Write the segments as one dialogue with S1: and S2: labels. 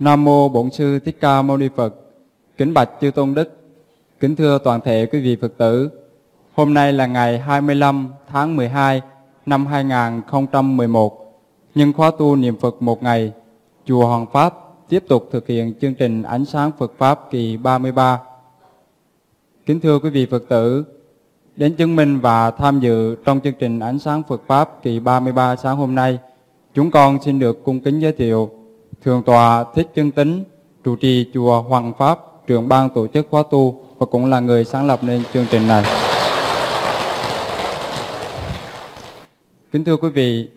S1: Nam mô Bổn sư Thích Ca Mâu Ni Phật. Kính bạch chư tôn đức. Kính thưa toàn thể quý vị Phật tử. Hôm nay là ngày 25 tháng 12 năm 2011. Nhân khóa tu niệm Phật một ngày, chùa Hoàng Pháp tiếp tục thực hiện chương trình ánh sáng Phật Pháp kỳ 33. Kính thưa quý vị Phật tử, đến chứng minh và tham dự trong chương trình ánh sáng Phật Pháp kỳ 33 sáng hôm nay, chúng con xin được cung kính giới thiệu Thượng tọa Thích Chân Tính, trụ trì chùa Hoàng Pháp, trưởng ban tổ chức khóa tu và cũng là người sáng lập nên chương trình này. Kính thưa quý vị,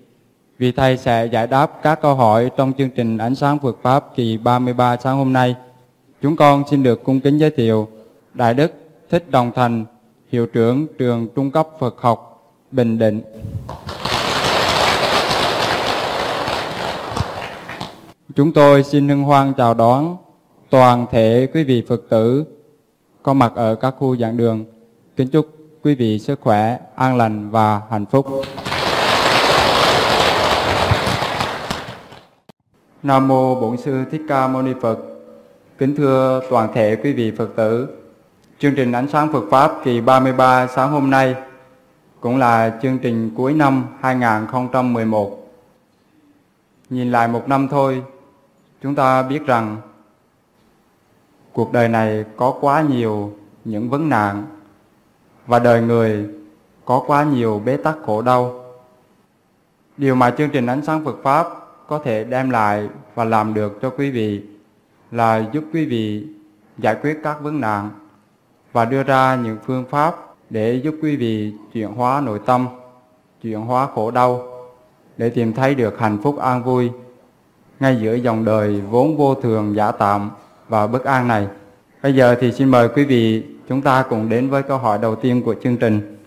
S1: vị thầy sẽ giải đáp các câu hỏi trong chương trình Ánh sáng Phật Pháp kỳ 33 sáng hôm nay. Chúng con xin được cung kính giới thiệu Đại Đức Thích Đồng Thành, Hiệu trưởng trường Trung cấp Phật học Bình Định. Chúng tôi xin hân hoan chào đón toàn thể quý vị Phật tử có mặt ở các khu giảng đường. Kính chúc quý vị sức khỏe, an lành và hạnh phúc. Nam mô Bổn sư Thích Ca Mâu Ni Phật. Kính thưa toàn thể quý vị Phật tử. Chương trình Ánh sáng Phật Pháp kỳ 33 sáng hôm nay cũng là chương trình cuối năm 2011. Nhìn lại một năm thôi, chúng ta biết rằng cuộc đời này có quá nhiều những vấn nạn và đời người có quá nhiều bế tắc khổ đau. Điều mà chương trình Ánh sáng Phật Pháp có thể đem lại và làm được cho quý vị là giúp quý vị giải quyết các vấn nạn và đưa ra những phương pháp để giúp quý vị chuyển hóa nội tâm, chuyển hóa khổ đau để tìm thấy được hạnh phúc an vui ngay giữa dòng đời vốn vô thường giả tạm và bất an này. Bây giờ thì xin mời quý vị chúng ta cùng đến với câu hỏi đầu tiên của chương trình.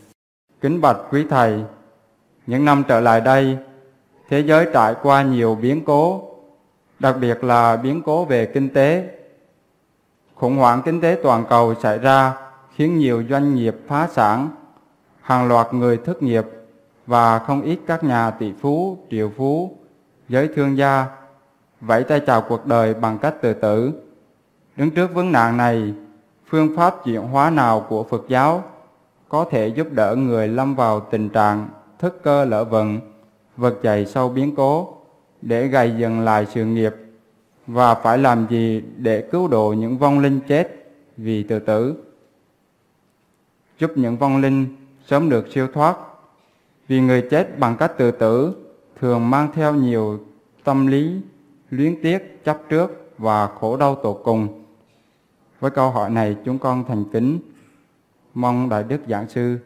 S1: Kính bạch quý thầy, những năm trở lại đây, thế giới trải qua nhiều biến cố, đặc biệt là biến cố về kinh tế. Khủng hoảng kinh tế toàn cầu xảy ra khiến nhiều doanh nghiệp phá sản, hàng loạt người thất nghiệp và không ít các nhà tỷ phú, triệu phú, giới thương gia vẫy tay chào cuộc đời bằng cách tự tử. Đứng trước vấn nạn này, phương pháp chuyển hóa nào của Phật giáo có thể giúp đỡ người lâm vào tình trạng thức cơ lỡ vận, vật dậy sau biến cố để gầy dần lại sự nghiệp? Và phải làm gì để cứu độ những vong linh chết vì tự tử? Giúp những vong linh sớm được siêu thoát. Vì người chết bằng cách tự tử thường mang theo nhiều tâm lý luyến tiếc chấp trước và khổ đau tột cùng với câu hỏi này chúng con thành kính mong đại đức giảng sư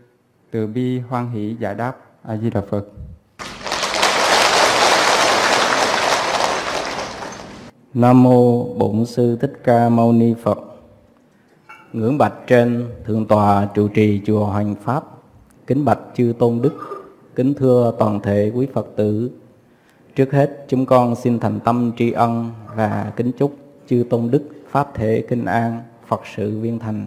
S1: từ bi hoan hỷ giải đáp a di đà phật
S2: Nam mô Bổn sư Thích Ca Mâu Ni Phật. Ngưỡng bạch trên thượng tòa trụ trì chùa Hoành Pháp. Kính bạch chư tôn đức, kính thưa toàn thể quý Phật tử. Trước hết chúng con xin thành tâm tri ân và kính chúc chư tôn đức pháp thể kinh an, Phật sự viên thành.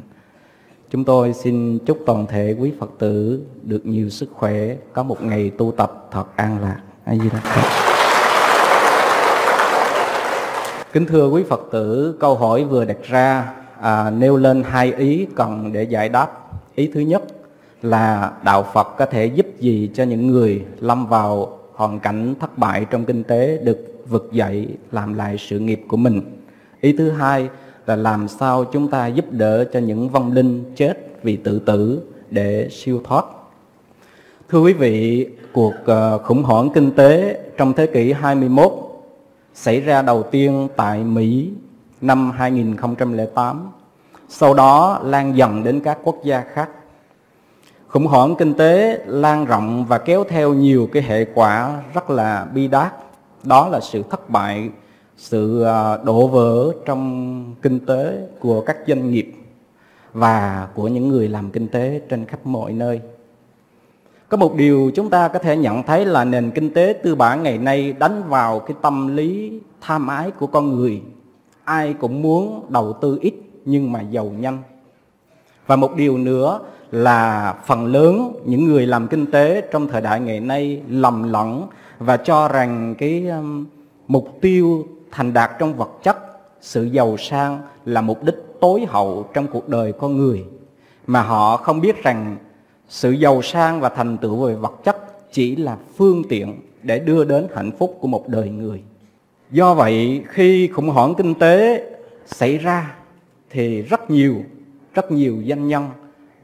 S2: Chúng tôi xin chúc toàn thể quý Phật tử được nhiều sức khỏe, có một ngày tu tập thật an lạc. A Di Đà Phật. Kính thưa quý Phật tử, câu hỏi vừa đặt ra à, nêu lên hai ý cần để giải đáp. Ý thứ nhất là đạo Phật có thể giúp gì cho những người lâm vào hoàn cảnh thất bại trong kinh tế được vực dậy làm lại sự nghiệp của mình. Ý thứ hai là làm sao chúng ta giúp đỡ cho những vong linh chết vì tự tử để siêu thoát. Thưa quý vị, cuộc ờ, khủng hoảng kinh tế trong thế kỷ 21 xảy ra đầu tiên tại Mỹ năm 2008, sau đó lan dần đến các quốc gia khác. Khủng hoảng kinh tế lan rộng và kéo theo nhiều cái hệ quả rất là bi đát. Đó là sự thất bại, sự à, đổ vỡ trong kinh tế của các doanh nghiệp và của những người làm kinh tế trên khắp mọi nơi. Có một điều chúng ta có thể nhận thấy là nền kinh tế tư bản ngày nay đánh vào cái tâm lý tham ái của con người. Ai cũng muốn đầu tư ít nhưng mà giàu nhanh. Và một điều nữa là phần lớn những người làm kinh tế trong thời đại ngày nay lầm lẫn và cho rằng cái um, mục tiêu thành đạt trong vật chất, sự giàu sang là mục đích tối hậu trong cuộc đời con người mà họ không biết rằng sự giàu sang và thành tựu về vật chất chỉ là phương tiện để đưa đến hạnh phúc của một đời người. Do vậy, khi khủng hoảng kinh tế xảy ra thì rất nhiều rất nhiều doanh nhân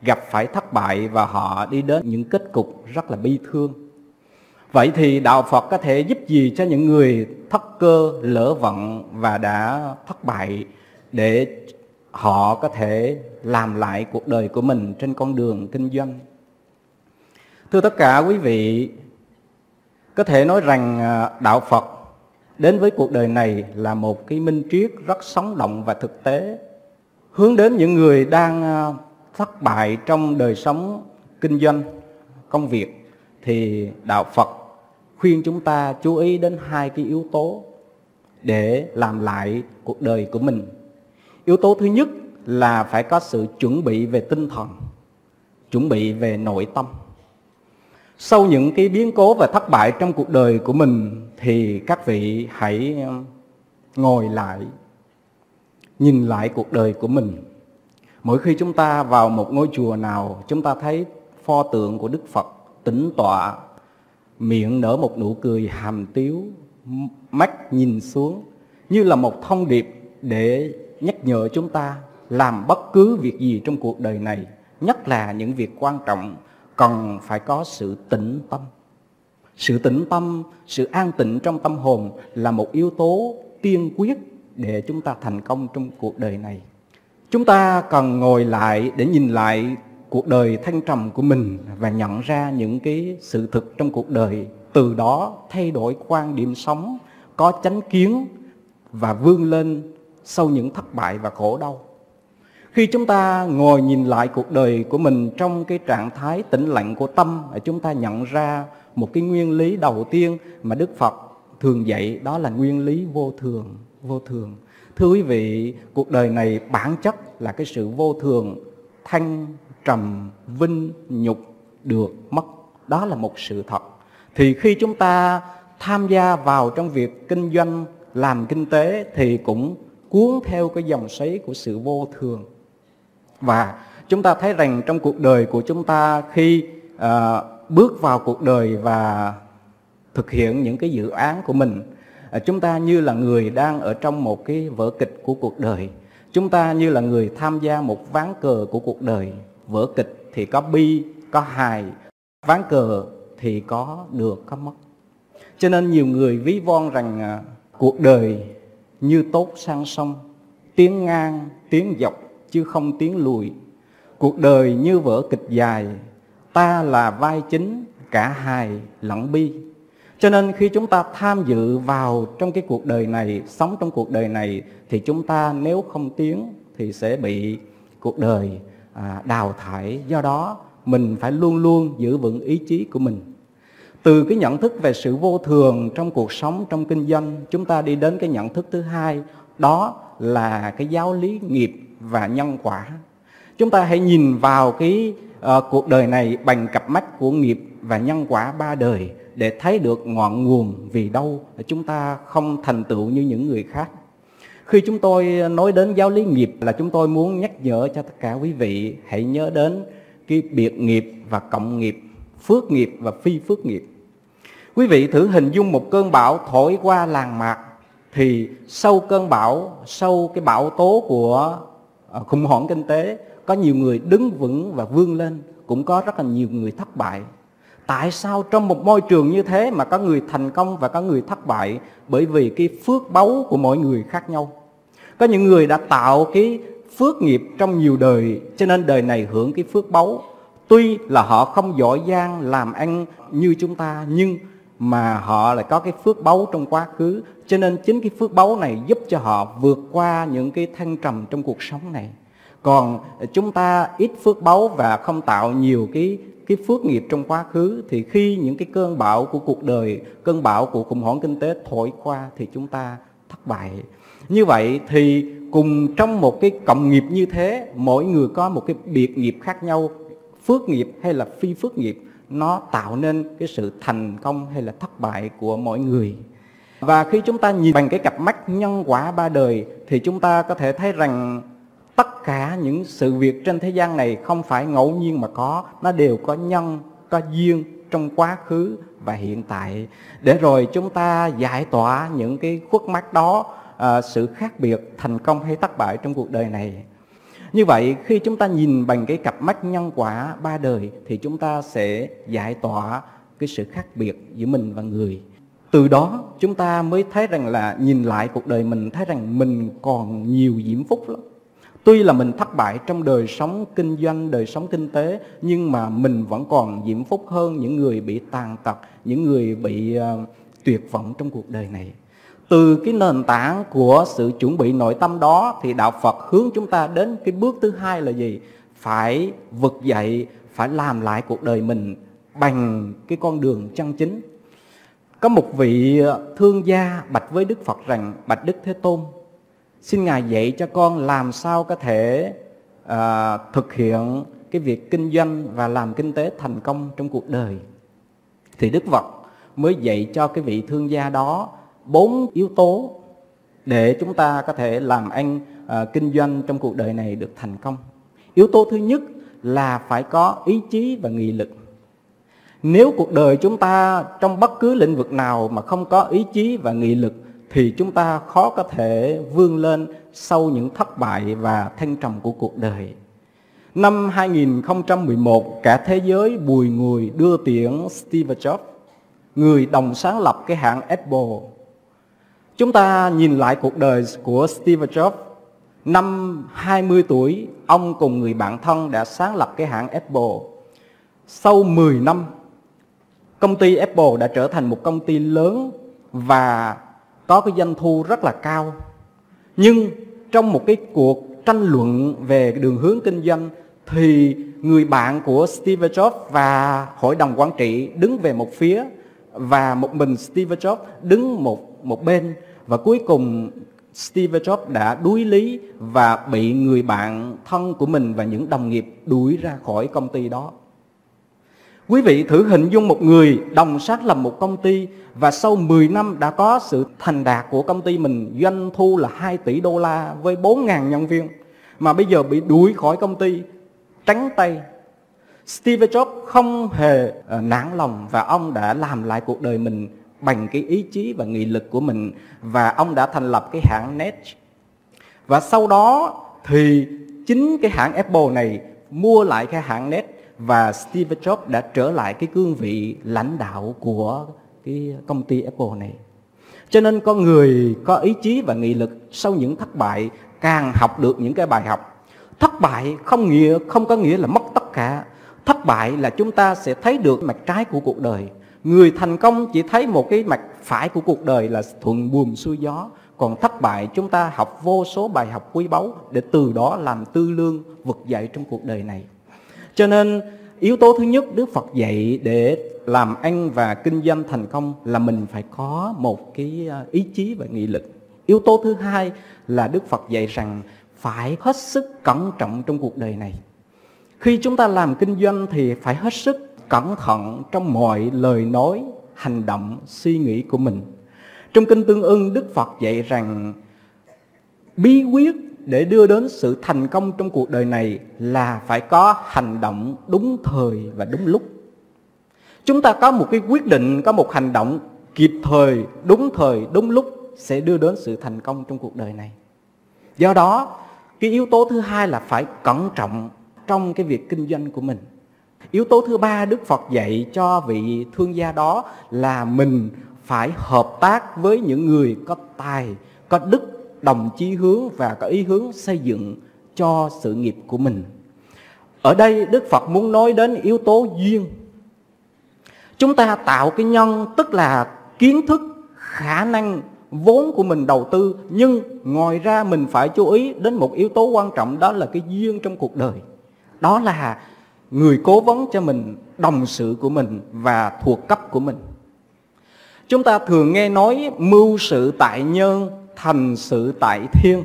S2: gặp phải thất bại và họ đi đến những kết cục rất là bi thương. Vậy thì đạo Phật có thể giúp gì cho những người thất cơ, lỡ vận và đã thất bại để họ có thể làm lại cuộc đời của mình trên con đường kinh doanh? Thưa tất cả quý vị, có thể nói rằng à, đạo Phật đến với cuộc đời này là một cái minh triết rất sống động và thực tế hướng đến những người đang à, thất bại trong đời sống kinh doanh công việc thì đạo Phật khuyên chúng ta chú ý đến hai cái yếu tố để làm lại cuộc đời của mình. Yếu tố thứ nhất là phải có sự chuẩn bị về tinh thần, chuẩn bị về nội tâm. Sau những cái biến cố và thất bại trong cuộc đời của mình thì các vị hãy ngồi lại nhìn lại cuộc đời của mình. Mỗi khi chúng ta vào một ngôi chùa nào, chúng ta thấy pho tượng của Đức Phật tĩnh tọa, miệng nở một nụ cười hàm tiếu, mắt nhìn xuống như là một thông điệp để nhắc nhở chúng ta làm bất cứ việc gì trong cuộc đời này, nhất là những việc quan trọng cần phải có sự tĩnh tâm. Sự tĩnh tâm, sự an tịnh trong tâm hồn là một yếu tố tiên quyết để chúng ta thành công trong cuộc đời này. Chúng ta cần ngồi lại để nhìn lại cuộc đời thăng trầm của mình và nhận ra những cái sự thực trong cuộc đời, từ đó thay đổi quan điểm sống, có chánh kiến và vươn lên sau những thất bại và khổ đau. Khi chúng ta ngồi nhìn lại cuộc đời của mình trong cái trạng thái tĩnh lặng của tâm, chúng ta nhận ra một cái nguyên lý đầu tiên mà Đức Phật thường dạy đó là nguyên lý vô thường, vô thường. Thưa quý vị, cuộc đời này bản chất là cái sự vô thường, thanh, trầm, vinh, nhục, được, mất. Đó là một sự thật. Thì khi chúng ta tham gia vào trong việc kinh doanh, làm kinh tế thì cũng cuốn theo cái dòng xoáy của sự vô thường và chúng ta thấy rằng trong cuộc đời của chúng ta khi uh, bước vào cuộc đời và thực hiện những cái dự án của mình À, chúng ta như là người đang ở trong một cái vở kịch của cuộc đời. Chúng ta như là người tham gia một ván cờ của cuộc đời. Vở kịch thì có bi, có hài. Ván cờ thì có được, có mất. Cho nên nhiều người ví von rằng à, cuộc đời như tốt sang sông. Tiến ngang tiến dọc, chứ không tiến lùi. Cuộc đời như vở kịch dài. Ta là vai chính, cả hài lẫn bi cho nên khi chúng ta tham dự vào trong cái cuộc đời này sống trong cuộc đời này thì chúng ta nếu không tiến thì sẽ bị cuộc đời à, đào thải. Do đó mình phải luôn luôn giữ vững ý chí của mình. Từ cái nhận thức về sự vô thường trong cuộc sống trong kinh doanh chúng ta đi đến cái nhận thức thứ hai đó là cái giáo lý nghiệp và nhân quả. Chúng ta hãy nhìn vào cái à, cuộc đời này bằng cặp mắt của nghiệp và nhân quả ba đời để thấy được ngọn nguồn vì đâu chúng ta không thành tựu như những người khác. Khi chúng tôi nói đến giáo lý nghiệp là chúng tôi muốn nhắc nhở cho tất cả quý vị hãy nhớ đến cái biệt nghiệp và cộng nghiệp phước nghiệp và phi phước nghiệp. Quý vị thử hình dung một cơn bão thổi qua làng mạc thì sau cơn bão sau cái bão tố của ờ, khủng hoảng kinh tế có nhiều người đứng vững và vươn lên, cũng có rất là nhiều người thất bại. Tại sao trong một môi trường như thế mà có người thành công và có người thất bại? Bởi vì cái phước báu của mỗi người khác nhau. Có những người đã tạo cái phước nghiệp trong nhiều đời, cho nên đời này hưởng cái phước báu. Tuy là họ không giỏi giang làm ăn như chúng ta, nhưng mà họ lại có cái phước báu trong quá khứ. Cho nên chính cái phước báu này giúp cho họ vượt qua những cái thăng trầm trong cuộc sống này còn chúng ta ít phước báu và không tạo nhiều cái cái phước nghiệp trong quá khứ, thì khi những cái cơn bão của cuộc đời, cơn bão của khủng hoảng kinh tế thổi qua thì chúng ta thất bại. Như vậy thì cùng trong một cái cộng nghiệp như thế, mỗi người có một cái biệt nghiệp khác nhau, phước nghiệp hay là phi phước nghiệp, nó tạo nên cái sự thành công hay là thất bại của mỗi người. Và khi chúng ta nhìn bằng cái cặp mắt nhân quả ba đời, thì chúng ta có thể thấy rằng tất cả những sự việc trên thế gian này không phải ngẫu nhiên mà có, nó đều có nhân, có duyên trong quá khứ và hiện tại. Để rồi chúng ta giải tỏa những cái khuất mắt đó à, sự khác biệt thành công hay thất bại trong cuộc đời này. Như vậy khi chúng ta nhìn bằng cái cặp mắt nhân quả ba đời thì chúng ta sẽ giải tỏa cái sự khác biệt giữa mình và người. Từ đó chúng ta mới thấy rằng là nhìn lại cuộc đời mình thấy rằng mình còn nhiều diễm phúc lắm tuy là mình thất bại trong đời sống kinh doanh đời sống kinh tế nhưng mà mình vẫn còn diễm phúc hơn những người bị tàn tật những người bị uh, tuyệt vọng trong cuộc đời này từ cái nền tảng của sự chuẩn bị nội tâm đó thì đạo Phật hướng chúng ta đến cái bước thứ hai là gì? Phải vực dậy, phải làm lại cuộc đời mình bằng cái con đường chân chính. Có một vị thương gia bạch với Đức Phật rằng bạch Đức Thế Tôn, xin ngài dạy cho con làm sao có thể à, thực hiện cái việc kinh doanh và làm kinh tế thành công trong cuộc đời. Thì Đức Phật mới dạy cho cái vị thương gia đó bốn yếu tố để chúng ta có thể làm ăn à, kinh doanh trong cuộc đời này được thành công yếu tố thứ nhất là phải có ý chí và nghị lực nếu cuộc đời chúng ta trong bất cứ lĩnh vực nào mà không có ý chí và nghị lực thì chúng ta khó có thể vươn lên sau những thất bại và thăng trầm của cuộc đời. Năm 2011, cả thế giới bùi ngùi đưa tiễn Steve Jobs, người đồng sáng lập cái hãng Apple Chúng ta nhìn lại cuộc đời của Steve Jobs. Năm 20 tuổi, ông cùng người bạn thân đã sáng lập cái hãng Apple. Sau 10 năm, công ty Apple đã trở thành một công ty lớn và có cái doanh thu rất là cao. Nhưng trong một cái cuộc tranh luận về đường hướng kinh doanh thì người bạn của Steve Jobs và hội đồng quản trị đứng về một phía và một mình Steve Jobs đứng một một bên và cuối cùng Steve Jobs đã đuối lý và bị người bạn thân của mình và những đồng nghiệp đuổi ra khỏi công ty đó. Quý vị thử hình dung một người đồng sát làm một công ty và sau 10 năm đã có sự thành đạt của công ty mình, doanh thu là 2 tỷ đô la với 4.000 nhân viên, mà bây giờ bị đuổi khỏi công ty, trắng tay. Steve Jobs không hề ờ, nản lòng và ông đã làm lại cuộc đời mình bằng cái ý chí và nghị lực của mình và ông đã thành lập cái hãng Net. Và sau đó thì chính cái hãng Apple này mua lại cái hãng Net và Steve Jobs đã trở lại cái cương vị lãnh đạo của cái công ty Apple này. Cho nên con người có ý chí và nghị lực sau những thất bại càng học được những cái bài học. Thất bại không nghĩa, không có nghĩa là mất tất cả. Thất bại là chúng ta sẽ thấy được mặt trái của cuộc đời Người thành công chỉ thấy một cái mặt phải của cuộc đời là thuận buồm xuôi gió. Còn thất bại, chúng ta học vô số bài học quý báu để từ đó làm tư lương, vực dậy trong cuộc đời này. Cho nên yếu tố thứ nhất Đức Phật dạy để làm ăn và kinh doanh thành công là mình phải có một cái ờ, ý chí và nghị lực. Yếu tố thứ hai là Đức Phật dạy rằng phải hết sức cẩn trọng trong cuộc đời này. Khi chúng ta làm kinh doanh thì phải hết sức cẩn thận trong mọi lời nói, hành động, suy nghĩ của mình. Trong kinh Tương ưng, Đức Phật dạy rằng bí quyết để đưa đến sự thành công trong cuộc đời này là phải có hành động đúng thời và đúng lúc. Chúng ta có một cái quyết định, có một hành động kịp thời, đúng thời, đúng lúc sẽ đưa đến sự thành công trong cuộc đời này. Do đó, cái yếu tố thứ hai là phải cẩn trọng trong cái việc kinh doanh của mình. Yếu tố thứ ba Đức Phật dạy cho vị thương gia đó là mình phải hợp tác với những người có tài, có đức, đồng chí hướng và có ý hướng xây dựng cho sự nghiệp của mình. Ở đây Đức Phật muốn nói đến yếu tố duyên. Chúng ta tạo cái nhân tức là kiến thức, khả năng, vốn của mình đầu tư nhưng ngoài ra mình phải chú ý đến một yếu tố quan trọng đó là cái duyên trong cuộc đời. Đó là người cố vấn cho mình, đồng sự của mình và thuộc cấp của mình. Chúng ta thường nghe nói mưu sự tại nhân, thành sự tại thiên.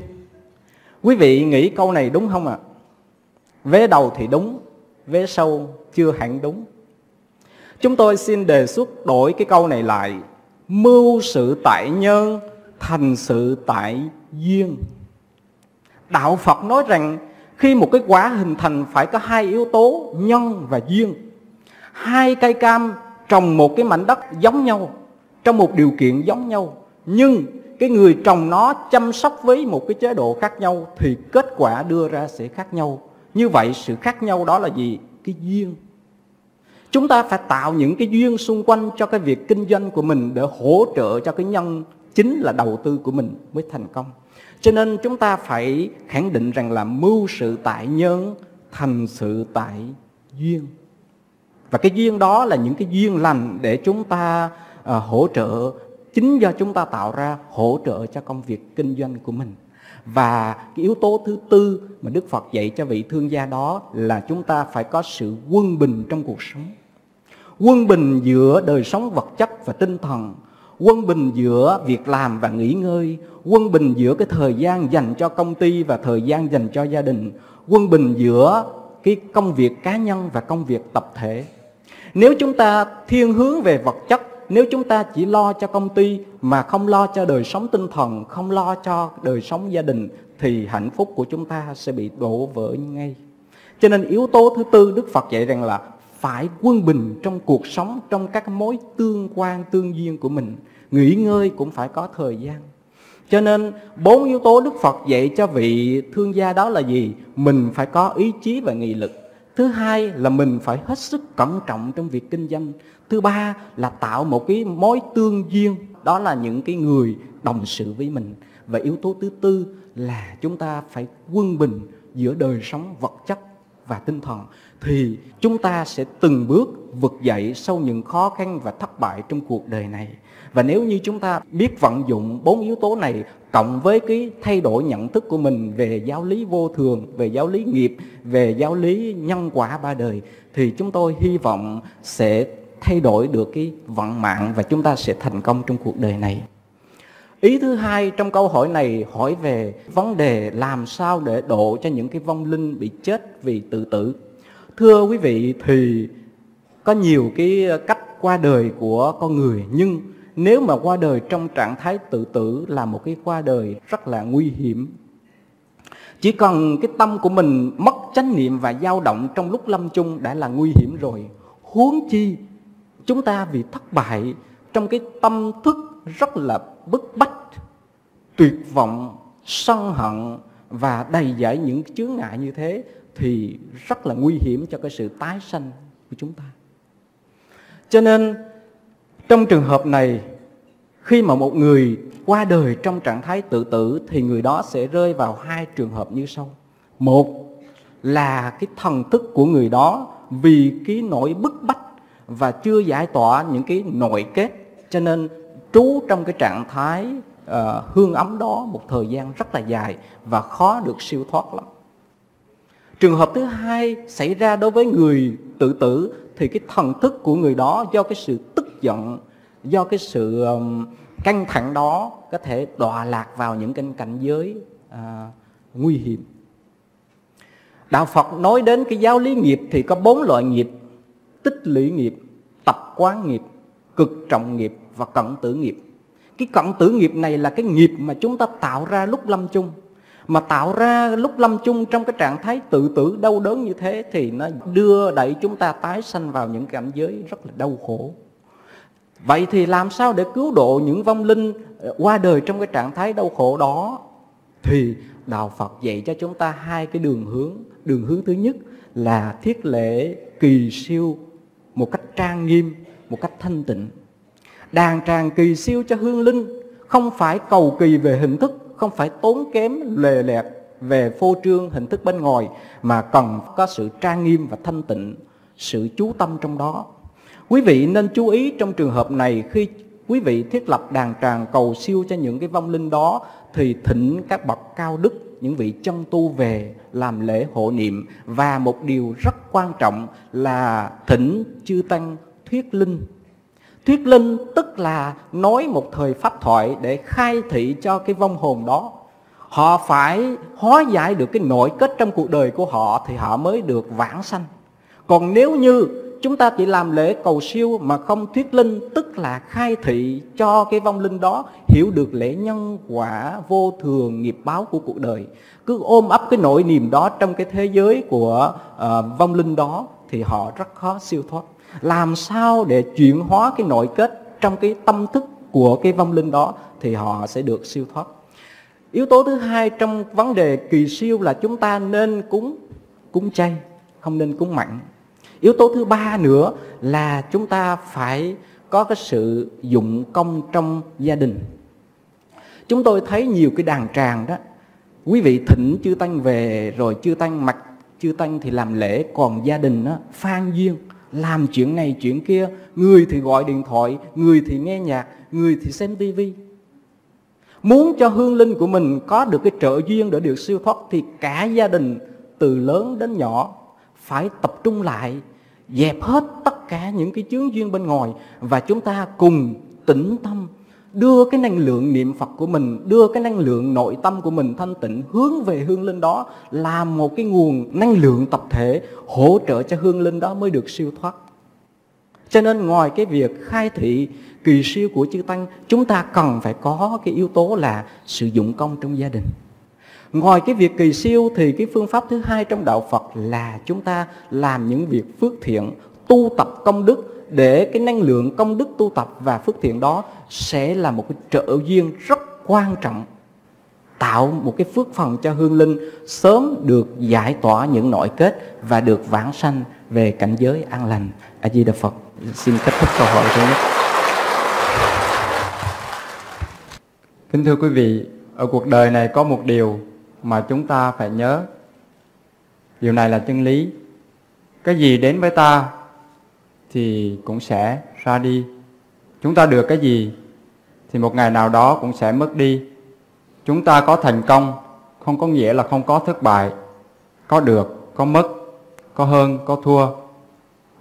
S2: Quý vị nghĩ câu này đúng không ạ? À? Vế đầu thì đúng, vế sau chưa hẳn đúng. Chúng tôi xin đề xuất đổi cái câu này lại. mưu sự tại nhân thành sự tại duyên đạo phật nói rằng khi một cái quả hình thành phải có hai yếu tố nhân và duyên hai cây cam trồng một cái mảnh đất giống nhau trong một điều kiện giống nhau nhưng cái người trồng nó chăm sóc với một cái chế độ khác nhau thì kết quả đưa ra sẽ khác nhau. Như vậy sự khác nhau đó là gì? Cái duyên. Chúng ta phải tạo những cái duyên xung quanh cho cái việc kinh doanh của mình để hỗ trợ cho cái nhân chính là đầu tư của mình mới thành công. Cho nên chúng ta phải khẳng định rằng là mưu sự tại nhân thành sự tại duyên. Và cái duyên đó là những cái duyên lành để chúng ta uh, hỗ trợ chính do chúng ta tạo ra hỗ trợ cho công việc kinh doanh của mình và cái yếu tố thứ tư mà Đức Phật dạy cho vị thương gia đó là chúng ta phải có sự quân bình trong cuộc sống. Quân bình giữa đời sống vật chất và tinh thần, quân bình giữa việc làm và nghỉ ngơi, quân bình giữa cái thời gian dành cho công ty và thời gian dành cho gia đình, quân bình giữa cái công việc cá nhân và công việc tập thể. Nếu chúng ta thiên hướng về vật chất nếu chúng ta chỉ lo cho công ty mà không lo cho đời sống tinh thần, không lo cho đời sống gia đình thì hạnh phúc của chúng ta sẽ bị đổ vỡ ngay. Cho nên yếu tố thứ tư Đức Phật dạy rằng là phải quân bình trong cuộc sống, trong các mối tương quan, tương duyên của mình. Nghỉ ngơi cũng phải có thời gian. Cho nên bốn yếu tố Đức Phật dạy cho vị thương gia đó là gì? Mình phải có ý chí và nghị lực. Thứ hai là mình phải hết sức cẩn trọng trong việc kinh doanh thứ ba là tạo một cái mối tương duyên. Đó là những cái người đồng sự với mình. Và yếu tố thứ tư là chúng ta phải quân bình giữa đời sống vật chất và tinh thần. Thì chúng ta sẽ từng bước vực dậy sau những khó khăn và thất bại trong cuộc đời này. Và nếu như chúng ta biết vận dụng bốn yếu tố này cộng với cái thay đổi nhận thức của mình về giáo lý vô thường, về giáo lý nghiệp, về giáo lý nhân quả ba đời, thì chúng tôi hy vọng sẽ thay đổi được cái vận mạng và chúng ta sẽ thành công trong cuộc đời này. Ý thứ hai trong câu hỏi này hỏi về vấn đề làm sao để độ cho những cái vong linh bị chết vì tự tử. Thưa quý vị, thì có nhiều cái cách qua đời của con người, nhưng nếu mà qua đời trong trạng thái tự tử là một cái qua đời rất là nguy hiểm. Chỉ cần cái tâm của mình mất chánh niệm và dao động trong lúc lâm chung đã là nguy hiểm rồi. Huống chi chúng ta vì thất bại trong cái tâm thức rất là bức bách, tuyệt vọng, sân hận và đầy dẫy những chướng ngại như thế thì rất là nguy hiểm cho cái sự tái sanh của chúng ta. Cho nên, trong trường hợp này, khi mà một người qua đời trong trạng thái tự tử thì người đó sẽ rơi vào hai trường hợp như sau. Một là cái thần thức của người đó vì cái nỗi bức bách và chưa giải tỏa những cái nội kết. Cho nên trú trong cái trạng thái uh, hương ấm đó một thời gian rất là dài và khó được siêu thoát lắm. Trường hợp thứ hai xảy ra đối với người tự tử thì cái thần thức của người đó do cái sự tức giận do cái sự um, căng thẳng đó có thể đọa lạc vào những cái cảnh giới uh, nguy hiểm. Đạo phật nói đến cái giáo lý nghiệp thì có bốn loại nghiệp tích lũy nghiệp, tập quán nghiệp, cực trọng nghiệp và cận tử nghiệp. Cái cận tử nghiệp này là cái nghiệp mà chúng ta tạo ra lúc lâm chung. Mà tạo ra lúc lâm chung trong cái trạng thái tự tử, đau đớn như thế thì nó đưa đẩy chúng ta tái sanh vào những cảnh giới rất là đau khổ. Vậy thì làm sao để cứu độ những vong linh ờ, qua đời trong cái trạng thái đau khổ đó? Thì đạo phật dạy cho chúng ta hai cái đường hướng. Đường hướng thứ nhất là thiết lễ kỳ siêu một cách trang nghiêm, một cách thanh tịnh. Đàn tràng kỳ siêu cho hương linh, không phải cầu kỳ về hình thức, không phải tốn kém, lề lẹt về phô trương, hình thức bên ngoài, mà cần có sự trang nghiêm và thanh tịnh, sự chú tâm trong đó. Quý vị nên chú ý trong trường hợp này, khi quý vị thiết lập đàn tràng cầu siêu cho những cái vong linh đó, thì thỉnh các bậc cao đức những vị chân tu về làm lễ hộ niệm. Và một điều rất quan trọng là thỉnh chư tăng thuyết linh. Thuyết linh tức là nói một thời pháp thoại để khai thị cho cái vong hồn đó. Họ phải hóa giải được cái nội kết trong cuộc đời của họ thì họ mới được vãng sanh. Còn nếu như chúng ta chỉ làm lễ cầu siêu mà không thuyết linh tức là khai thị cho cái vong linh đó hiểu được lễ nhân quả vô thường nghiệp báo của cuộc đời. Cứ ôm ấp cái nỗi niềm đó trong cái thế giới của uh, vong linh đó thì họ rất khó siêu thoát. Làm sao để chuyển hóa cái nội kết trong cái tâm thức của cái vong linh đó thì họ sẽ được siêu thoát. Yếu tố thứ hai trong vấn đề kỳ siêu là chúng ta nên cúng cúng chay không nên cúng mặn yếu tố thứ ba nữa là chúng ta phải có cái sự dụng công trong gia đình. Chúng tôi thấy nhiều cái đàn tràng đó quý vị thỉnh chư tăng về rồi chư tăng mặc chư tăng thì làm lễ còn gia đình đó, phan duyên làm chuyện này chuyện kia người thì gọi điện thoại người thì nghe nhạc người thì xem tivi muốn cho hương linh của mình có được cái trợ duyên để được siêu thoát thì cả gia đình từ lớn đến nhỏ phải tập trung lại dẹp hết tất cả những cái chướng duyên bên ngoài và chúng ta cùng tĩnh tâm đưa cái năng lượng niệm Phật của mình, đưa cái năng lượng nội tâm của mình thanh tịnh hướng về hương linh đó làm một cái nguồn năng lượng tập thể hỗ trợ cho hương linh đó mới được siêu thoát. Cho nên ngoài cái việc khai thị kỳ siêu của chư Tăng, chúng ta cần phải có cái yếu tố là sử dụng công trong gia đình. Ngoài cái việc kỳ siêu thì cái phương pháp thứ hai trong đạo Phật là chúng ta làm những việc phước thiện, tu tập công đức để cái năng lượng công đức tu tập và phước thiện đó sẽ là một cái trợ duyên rất quan trọng tạo một cái phước phần cho hương linh sớm được giải tỏa những nội kết và được vãng sanh về cảnh giới an lành. A Di Đà Phật. Xin kết thúc câu hỏi thứ nhất.
S1: Kính thưa quý vị, ở cuộc đời này có một điều mà chúng ta phải nhớ. Điều này là chân lý. Cái gì đến với ta thì cũng sẽ ra đi. Chúng ta được cái gì thì một ngày nào đó cũng sẽ mất đi. Chúng ta có thành công không có nghĩa là không có thất bại. Có được, có mất, có hơn, có thua.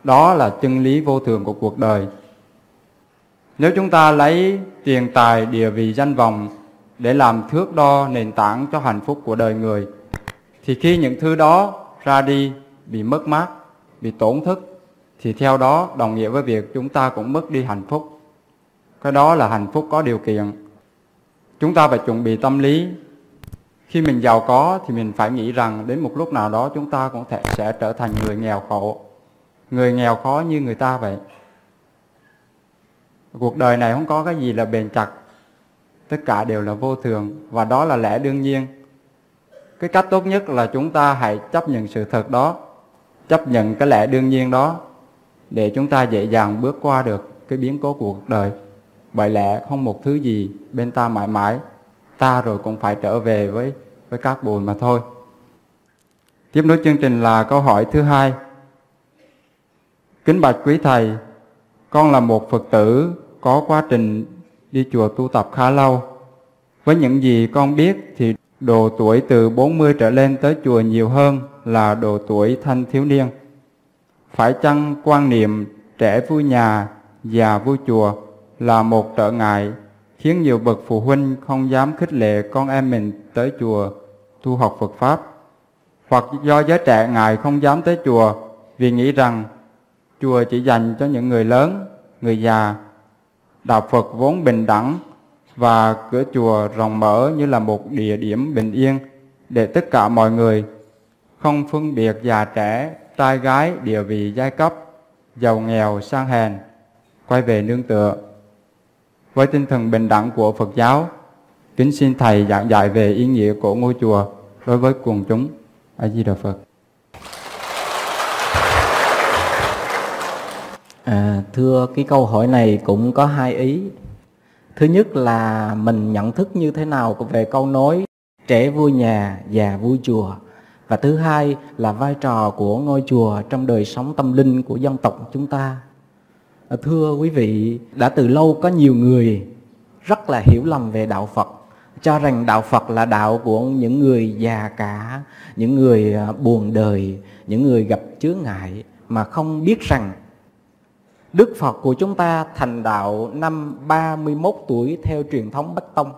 S1: Đó là chân lý vô thường của cuộc đời. Nếu chúng ta lấy tiền tài, địa vị, danh vọng để làm thước đo nền tảng cho hạnh phúc của đời người, thì khi những thứ đó ra đi, bị mất mát, bị tổn thất, thì theo đó đồng nghĩa với việc chúng ta cũng mất đi hạnh phúc. Cái đó là hạnh phúc có điều kiện. Chúng ta phải chuẩn bị tâm lý. Khi mình giàu có thì mình phải nghĩ rằng đến một lúc nào đó chúng ta cũng thể sẽ trở thành người nghèo khổ. Người nghèo khó như người ta vậy. Cuộc đời này không có cái gì là bền chặt tất cả đều là vô thường, và đó là lẽ đương nhiên. Cái cách tốt nhất là chúng ta hãy chấp nhận sự thật đó, chấp nhận cái lẽ đương nhiên đó, để chúng ta dễ dàng bước qua được cái biến cố của cuộc đời. Bởi lẽ không một thứ gì bên ta mãi mãi, ta rồi cũng phải trở về với với các bùn mà thôi. Tiếp nối chương trình là câu hỏi thứ hai. Kính bạch quý thầy, con là một phật tử, có quá trình đi chùa tu tập khá lâu. Với những gì con biết thì độ tuổi từ 40 trở lên tới chùa nhiều hơn là độ tuổi thanh thiếu niên. Phải chăng quan niệm trẻ vui nhà, già vui chùa là một trở ngại khiến nhiều bậc phụ huynh không dám khích lệ con em mình tới chùa tu học Phật Pháp. Hoặc do giới trẻ ngại không dám tới chùa vì nghĩ rằng chùa chỉ dành cho những người lớn, người già Đạo Phật vốn bình đẳng và cửa chùa rộng mở như là một địa điểm bình yên để tất cả mọi người không phân biệt già trẻ, trai gái, địa vị giai cấp, giàu nghèo, sang hèn, quay về nương tựa. Với tinh thần bình đẳng của Phật giáo, kính xin Thầy giảng dạy về ý nghĩa của ngôi chùa đối với quần chúng. A Di Đà Phật.
S2: À, thưa cái câu hỏi này cũng có hai ý. Thứ nhất là mình nhận thức như thế nào về câu nói trẻ vui nhà, già vui chùa. Và thứ hai là vai trò của ngôi chùa trong đời sống tâm linh của dân tộc chúng ta. À, thưa quý vị, đã từ lâu có nhiều người rất là hiểu lầm về đạo Phật cho rằng đạo Phật là đạo của những người già cả, những người à, buồn đời, những người gặp chướng ngại mà không biết rằng Đức Phật của chúng ta thành đạo năm 31 tuổi theo truyền thống Bắc Tông,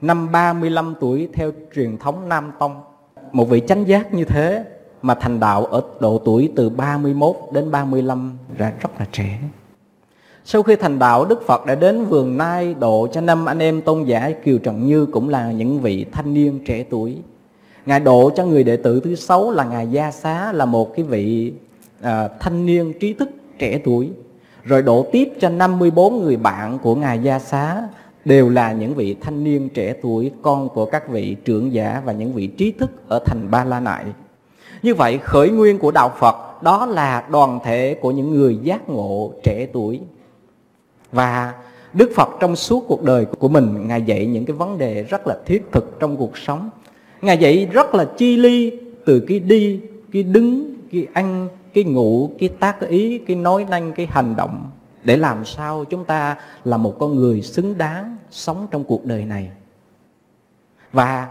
S2: năm 35 tuổi theo truyền thống Nam Tông. Một vị chánh giác như thế mà thành đạo ở độ tuổi từ 31 đến 35 ra rất là trẻ. Sau khi thành đạo, Đức Phật đã đến vườn Nai độ cho năm anh em tôn giả Kiều Trần Như cũng là những vị thanh niên trẻ tuổi. Ngài độ cho người đệ tử thứ sáu là Ngài Gia Xá là một cái vị à, thanh niên trí thức trẻ tuổi. Rồi đổ tiếp cho 54 người bạn của Ngài Gia Xá đều là những vị thanh niên trẻ tuổi, con của các vị trưởng giả và những vị trí thức ở thành Ba La Nại. Như vậy khởi nguyên của đạo Phật đó là đoàn thể của những người giác ngộ trẻ tuổi. Và Đức Phật trong suốt cuộc đời của mình Ngài dạy những cái vấn đề rất là thiết thực trong cuộc sống. Ngài dạy rất là chi ly từ cái đi, cái đứng, cái ăn, cái ngủ, cái tác ý, cái nói năng, cái hành động để làm sao chúng ta là một con người xứng đáng sống trong cuộc đời này. Và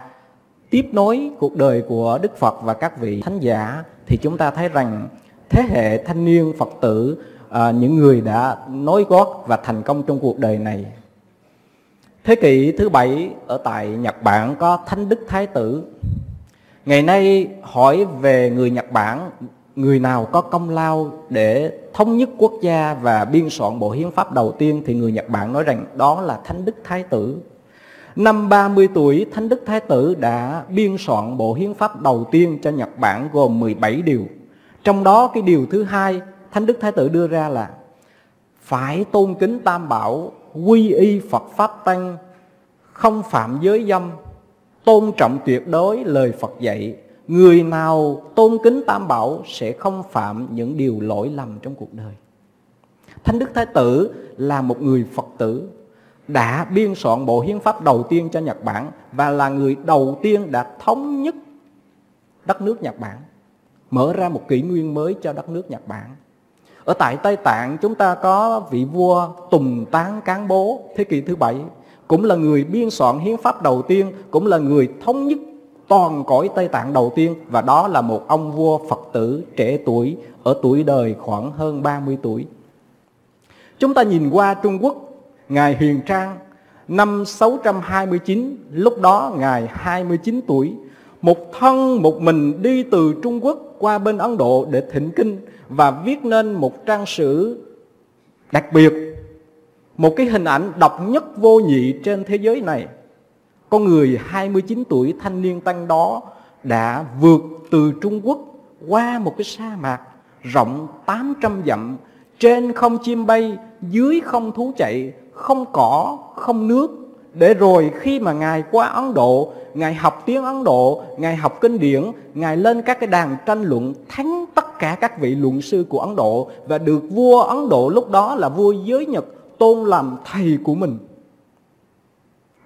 S2: tiếp nối cuộc đời của Đức Phật và các vị thánh giả thì chúng ta thấy rằng thế hệ thanh niên Phật tử à, những người đã nối gót và thành công trong cuộc đời này. Thế kỷ thứ bảy ở tại Nhật Bản có Thánh Đức Thái Tử. Ngày nay hỏi về người Nhật Bản, người nào có công lao để thống nhất quốc gia và biên soạn bộ hiến pháp đầu tiên thì người Nhật Bản nói rằng đó là Thánh Đức Thái Tử. Năm 30 tuổi, Thánh Đức Thái Tử đã biên soạn bộ hiến pháp đầu tiên cho Nhật Bản gồm 17 điều. Trong đó cái điều thứ hai, Thánh Đức Thái Tử đưa ra là phải tôn kính Tam Bảo, quy y Phật Pháp Tăng, không phạm giới dâm, tôn trọng tuyệt đối lời Phật dạy. Người nào tôn kính Tam Bảo sẽ không phạm những điều lỗi lầm trong cuộc đời. Thánh Đức Thái Tử là một người Phật tử đã biên soạn bộ hiến pháp đầu tiên cho Nhật Bản và là người đầu tiên đã thống nhất đất nước Nhật Bản, mở ra một kỷ nguyên mới cho đất nước Nhật Bản. Ở tại Tây Tạng chúng ta có vị vua Tùng Tán Cán Bố thế kỷ thứ bảy cũng là người biên soạn hiến pháp đầu tiên, cũng là người thống nhất toàn cõi Tây Tạng đầu tiên và đó là một ông vua Phật tử trẻ tuổi ở tuổi đời khoảng hơn 30 tuổi. Chúng ta nhìn qua Trung Quốc Ngài Huyền Trang năm 629, lúc đó Ngài 29 tuổi, một thân một mình đi từ Trung Quốc qua bên Ấn Độ để thỉnh kinh và viết nên một trang sử đặc biệt, một cái hình ảnh độc nhất vô nhị trên thế giới này. Con người 29 tuổi thanh niên tăng đó đã vượt từ Trung Quốc qua một cái sa mạc rộng 800 dặm, trên không chim bay, dưới không thú chạy, không cỏ, không nước để rồi khi mà Ngài qua Ấn Độ, Ngài học tiếng Ấn Độ, Ngài học kinh điển, Ngài lên các cái đàn tranh luận thắng tất cả các vị luận sư của Ấn Độ và được vua Ấn Độ lúc đó là vua giới Nhật tôn làm thầy của mình.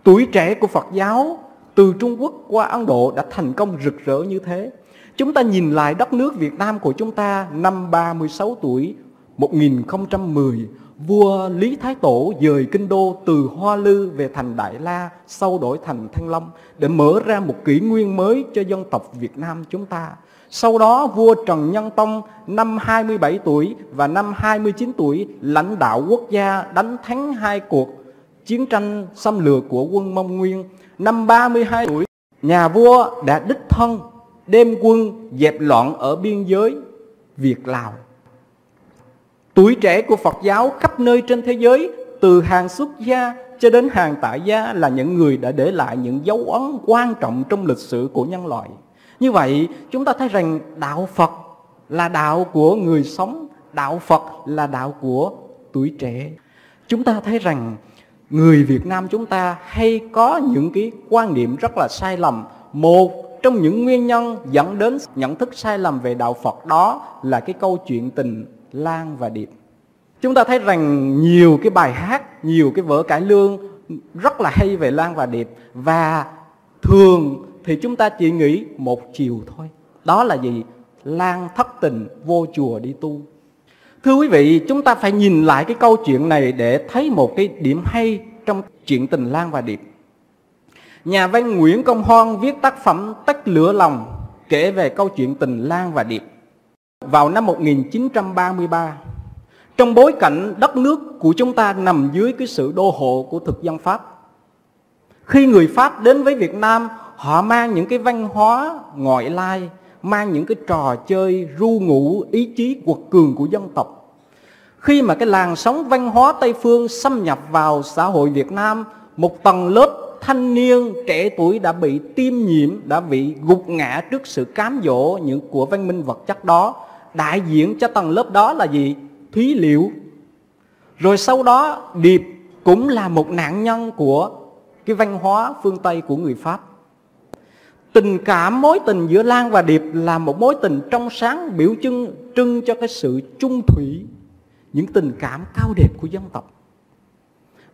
S2: Tuổi trẻ của Phật giáo từ Trung Quốc qua Ấn Độ đã thành công rực rỡ như thế. Chúng ta nhìn lại đất nước Việt Nam của chúng ta năm 36 tuổi 1010 vua Lý Thái Tổ dời kinh đô từ Hoa Lư về thành Đại La, sau đổi thành Thăng Long, để mở ra một kỷ nguyên mới cho dân tộc Việt Nam chúng ta. Sau đó, vua Trần Nhân Tông năm 27 tuổi và năm 29 tuổi lãnh đạo quốc gia đánh thắng hai cuộc chiến tranh xâm lược của quân Mông Nguyên. Năm 32 tuổi, nhà vua đã đích thân đem quân dẹp loạn ở biên giới Việt Lào Tuổi trẻ của Phật giáo khắp nơi trên thế giới từ hàng xuất gia cho đến hàng tại gia là những người đã để lại những dấu ấn quan trọng trong lịch sử của nhân loại. Như vậy chúng ta thấy rằng đạo Phật là đạo của người sống, đạo Phật là đạo của tuổi trẻ. Chúng ta thấy rằng người Việt Nam chúng ta hay có những cái quan niệm rất là sai lầm. Một trong những nguyên nhân dẫn đến nhận thức sai lầm về đạo Phật đó là cái câu chuyện tình Lan và Điệp. Chúng ta thấy rằng nhiều cái bài hát, nhiều cái vở cải lương rất là hay về Lan và Điệp và thường thì chúng ta chỉ nghĩ một chiều thôi. Đó là gì? Lan thất tình vô chùa đi tu. Thưa quý vị, chúng ta phải nhìn lại cái câu chuyện này để thấy một cái điểm hay trong chuyện tình Lan và Điệp. Nhà văn Nguyễn Công Hoan viết tác phẩm Tách lửa lòng kể về câu chuyện tình Lan và Điệp vào năm 1933 trong bối cảnh đất nước của chúng ta nằm dưới cái sự đô hộ của thực dân Pháp. Khi người Pháp đến với Việt Nam, họ mang những cái văn hóa ngoại lai mang những cái trò chơi ru ngủ ý chí quật cường của dân tộc. Khi mà cái làn sóng văn hóa Tây Phương xâm nhập vào xã hội Việt Nam, một tầng lớp thanh niên trẻ tuổi đã bị tiêm nhiễm, đã bị gục ngã trước sự cám dỗ những của văn minh vật chất đó. Đại diện cho tầng lớp đó là gì? Thúy Liễu. Rồi sau đó Điệp cũng là một nạn nhân của cái văn hóa phương Tây của người Pháp. Tình cảm mối tình giữa Lan và Điệp là một mối tình trong sáng biểu trưng trưng cho cái sự chung thủy, những tình cảm cao đẹp của dân tộc.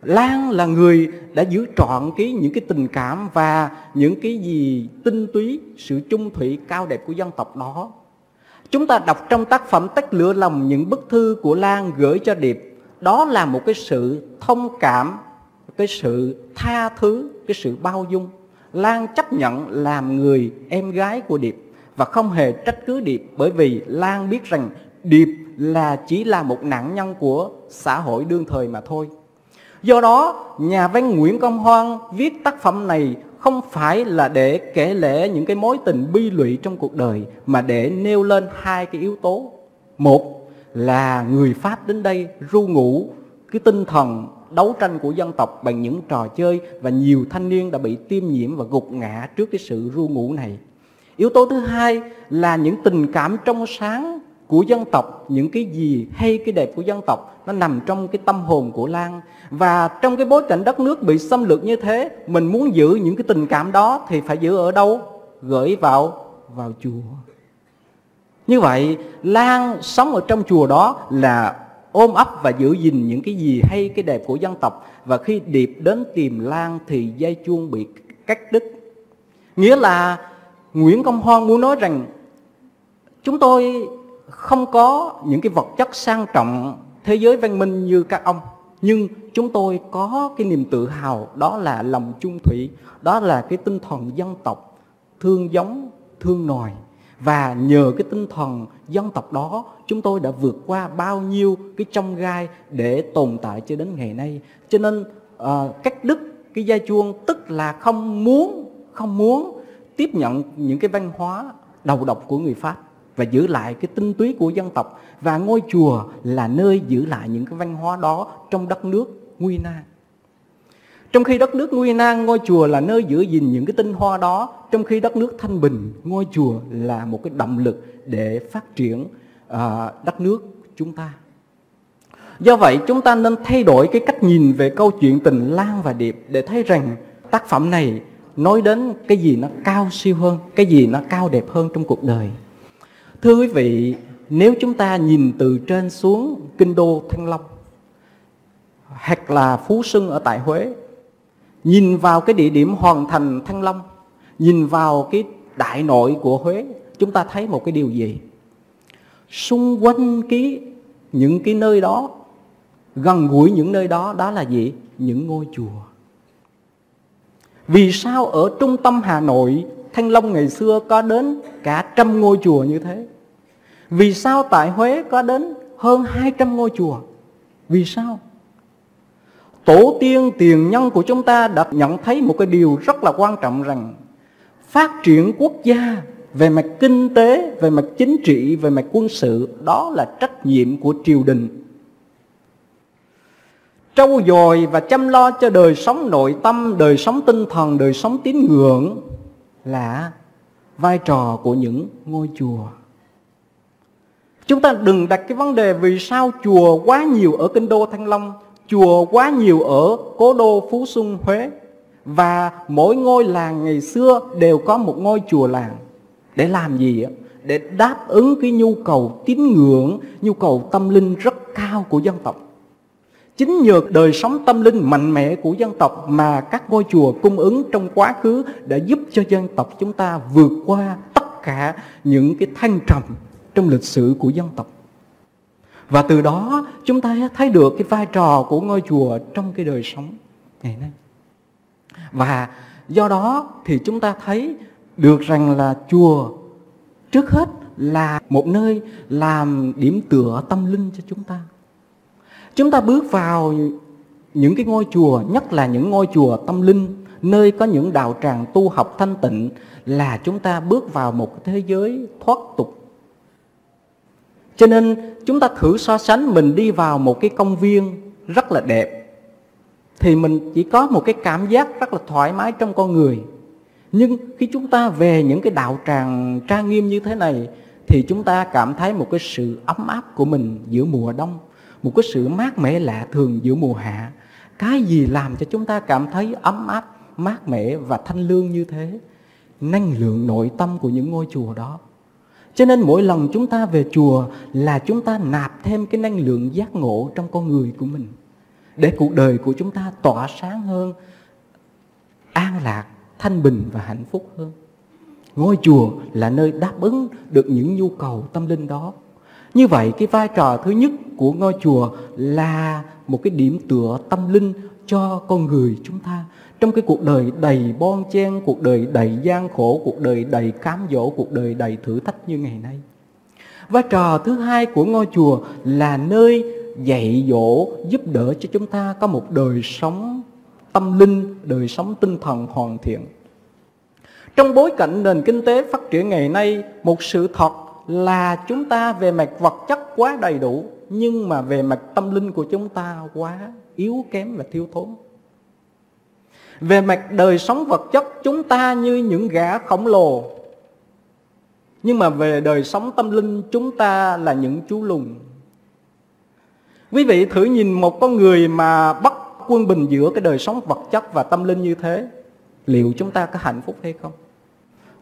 S2: Lan là người đã giữ trọn cái những cái tình cảm và những cái gì tinh túy, sự chung thủy cao đẹp của dân tộc đó. Chúng ta đọc trong tác phẩm Tách lửa lòng những bức thư của Lan gửi cho Điệp, đó là một cái sự thông cảm, cái sự tha thứ, cái sự bao dung. Lan chấp nhận làm người em gái của Điệp và không hề trách cứ Điệp bởi vì Lan biết rằng Điệp là chỉ là một nạn nhân của xã hội đương thời mà thôi. Do đó, nhà văn Nguyễn Công Hoan viết tác phẩm này không phải là để kể lể những cái mối tình bi lụy trong cuộc đời mà để nêu lên hai cái yếu tố. Một là người Pháp đến đây ru ngủ cái tinh thần đấu tranh của dân tộc bằng những trò chơi và nhiều thanh niên đã bị tiêm nhiễm và gục ngã trước cái sự ru ngủ này. Yếu tố thứ hai là những tình cảm trong sáng của dân tộc, những cái gì hay cái đẹp của dân tộc nó nằm trong cái tâm hồn của Lan. Và trong cái bối cảnh đất nước bị xâm lược như thế, mình muốn giữ những cái tình cảm đó thì phải giữ ở đâu? Gửi vào vào chùa. Như vậy, Lan sống ở trong chùa đó là ôm ấp và giữ gìn những cái gì hay, cái đẹp của dân tộc. Và khi điệp đến tìm Lan thì dây chuông bị cắt đứt. Nghĩa là Nguyễn Công Hoan muốn nói rằng, chúng tôi không có những cái vật chất sang trọng thế giới văn minh như các ông, nhưng chúng tôi có cái niềm tự hào, đó là lòng chung thủy, đó là cái tinh thần dân tộc, thương giống, thương nòi và nhờ cái tinh thần dân tộc đó chúng tôi đã vượt qua bao nhiêu cái trong gai để tồn tại cho đến ngày nay. Cho nên ờ, uh, cách đức cái giai chuông tức là không muốn không muốn tiếp nhận những cái văn hóa đầu độc của người pháp và giữ lại cái tinh túy của dân tộc. Và ngôi chùa là nơi giữ lại những cái văn hóa đó trong đất nước nguy nan trong khi đất nước nguy nan, ngôi chùa là nơi giữ gìn những cái tinh hoa đó. Trong khi đất nước thanh bình, ngôi chùa là một cái động lực để phát triển uh, đất nước chúng ta. Do vậy chúng ta nên thay đổi cái cách nhìn về câu chuyện tình Lan và Điệp để thấy rằng tác phẩm này nói đến cái gì nó cao siêu hơn, cái gì nó cao đẹp hơn trong cuộc đời. Thưa quý vị, nếu chúng ta nhìn từ trên xuống kinh đô Thăng Long hoặc là Phú Xuân ở tại Huế nhìn vào cái địa điểm hoàn thành Thăng Long, nhìn vào cái đại nội của Huế, chúng ta thấy một cái điều gì? Xung quanh cái những cái nơi đó, gần gũi những nơi đó, đó là gì? Những ngôi chùa. Vì sao ở trung tâm Hà Nội, Thăng Long ngày xưa có đến cả trăm ngôi chùa như thế? Vì sao tại Huế có đến hơn 200 ngôi chùa? Vì sao? Tổ tiên tiền nhân của chúng ta đã nhận thấy một cái điều rất là quan trọng rằng phát triển quốc gia về mặt kinh tế, về mặt chính trị, về mặt quân sự đó là trách nhiệm của triều đình. Trau dồi và chăm lo cho đời sống nội tâm, đời sống tinh thần, đời sống tín ngưỡng là vai trò của những ngôi chùa. Chúng ta đừng đặt cái vấn đề vì sao chùa quá nhiều ở kinh đô Thăng Long chùa quá nhiều ở cố đô Phú Xuân Huế và mỗi ngôi làng ngày xưa đều có một ngôi chùa làng để làm gì ạ? Để đáp ứng cái nhu cầu tín ngưỡng, nhu cầu tâm linh rất cao của dân tộc. Chính nhờ đời sống tâm linh mạnh mẽ của dân tộc mà các ngôi chùa cung ứng trong quá khứ đã giúp cho dân tộc chúng ta vượt qua tất cả những cái thăng trầm trong lịch sử của dân tộc. Và từ đó chúng ta thấy được cái vai trò của ngôi chùa trong cái đời sống ngày nay. Và do đó thì chúng ta thấy được rằng là chùa trước hết là một nơi làm điểm tựa tâm linh cho chúng ta. Chúng ta bước vào những cái ngôi chùa, nhất là những ngôi chùa tâm linh nơi có những đạo tràng tu học thanh tịnh là chúng ta bước vào một thế giới thoát tục. Cho nên chúng ta thử so sánh mình đi vào một cái công viên rất là đẹp thì mình chỉ có một cái cảm giác rất là thoải mái trong con người. Nhưng khi chúng ta về những cái đạo tràng trang nghiêm như thế này thì chúng ta cảm thấy một cái sự ấm áp của mình giữa mùa đông, một cái sự mát mẻ lạ thường giữa mùa hạ. Cái gì làm cho chúng ta cảm thấy ấm áp, mát mẻ và thanh lương như thế? Năng lượng nội tâm của những ngôi chùa đó. Cho nên mỗi lần chúng ta về chùa là chúng ta nạp thêm cái năng lượng giác ngộ trong con người của mình. Để cuộc đời của chúng ta tỏa sáng hơn, an lạc, thanh bình và hạnh phúc hơn. Ngôi chùa là nơi đáp ứng được những nhu cầu tâm linh đó. Như vậy cái vai trò thứ nhất của ngôi chùa là một cái điểm tựa tâm linh cho con người chúng ta trong cái cuộc đời đầy bon chen, cuộc đời đầy gian khổ, cuộc đời đầy cám dỗ, cuộc đời đầy thử thách như ngày nay. Vai trò thứ hai của ngôi chùa là nơi dạy dỗ giúp đỡ cho chúng ta có một đời sống tâm linh, đời sống tinh thần hoàn thiện. Trong bối cảnh nền kinh tế phát triển ngày nay, một sự thật là chúng ta về mặt vật chất quá đầy đủ, nhưng mà về mặt tâm linh của chúng ta quá yếu kém và thiếu thốn. Về mặt đời sống vật chất chúng ta như những gã khổng lồ Nhưng mà về đời sống tâm linh chúng ta là những chú lùn Quý vị thử nhìn một con người mà bắt quân bình giữa cái đời sống vật chất và tâm linh như thế Liệu chúng ta có hạnh phúc hay không?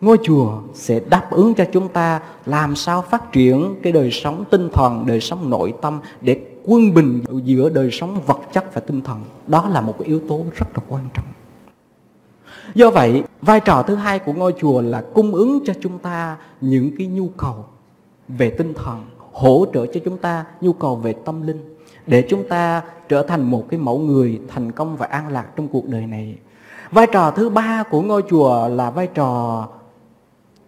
S2: Ngôi chùa sẽ đáp ứng cho chúng ta làm sao phát triển cái đời sống tinh thần, đời sống nội tâm để quân bình giữa đời sống vật chất và tinh thần. Đó là một cái yếu tố rất là quan trọng. Do vậy, vai trò thứ hai của ngôi chùa là cung ứng cho chúng ta những cái nhu cầu về tinh thần, hỗ trợ cho chúng ta nhu cầu về tâm linh để chúng ta trở thành một cái mẫu người thành công và an lạc trong cuộc đời này. Vai trò thứ ba của ngôi chùa là vai trò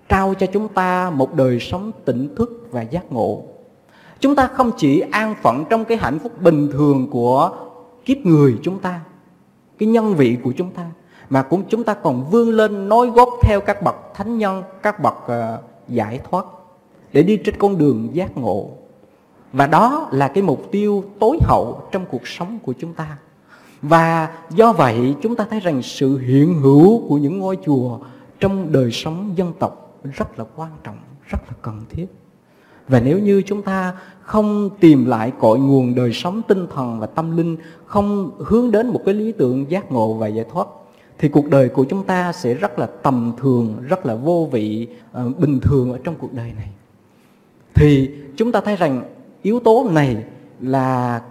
S2: trao cho chúng ta một đời sống tỉnh thức và giác ngộ. Chúng ta không chỉ an phận trong cái hạnh phúc bình thường của kiếp người chúng ta, cái nhân vị của chúng ta, mà cũng chúng ta còn vươn lên nối gót theo các bậc thánh nhân, các bậc uh, giải thoát để đi trên con đường giác ngộ. Và đó là cái mục tiêu tối hậu trong cuộc sống của chúng ta. Và do vậy chúng ta thấy rằng sự hiện hữu của những ngôi chùa trong đời sống dân tộc rất là quan trọng, rất là cần thiết. Và nếu như chúng ta không tìm lại cội nguồn đời sống tinh thần và tâm linh, không hướng đến một cái lý tưởng giác ngộ và giải thoát thì cuộc đời của chúng ta sẽ rất là tầm thường, rất là vô vị, uh, bình thường ở trong cuộc đời này. Thì chúng ta thấy rằng yếu tố này là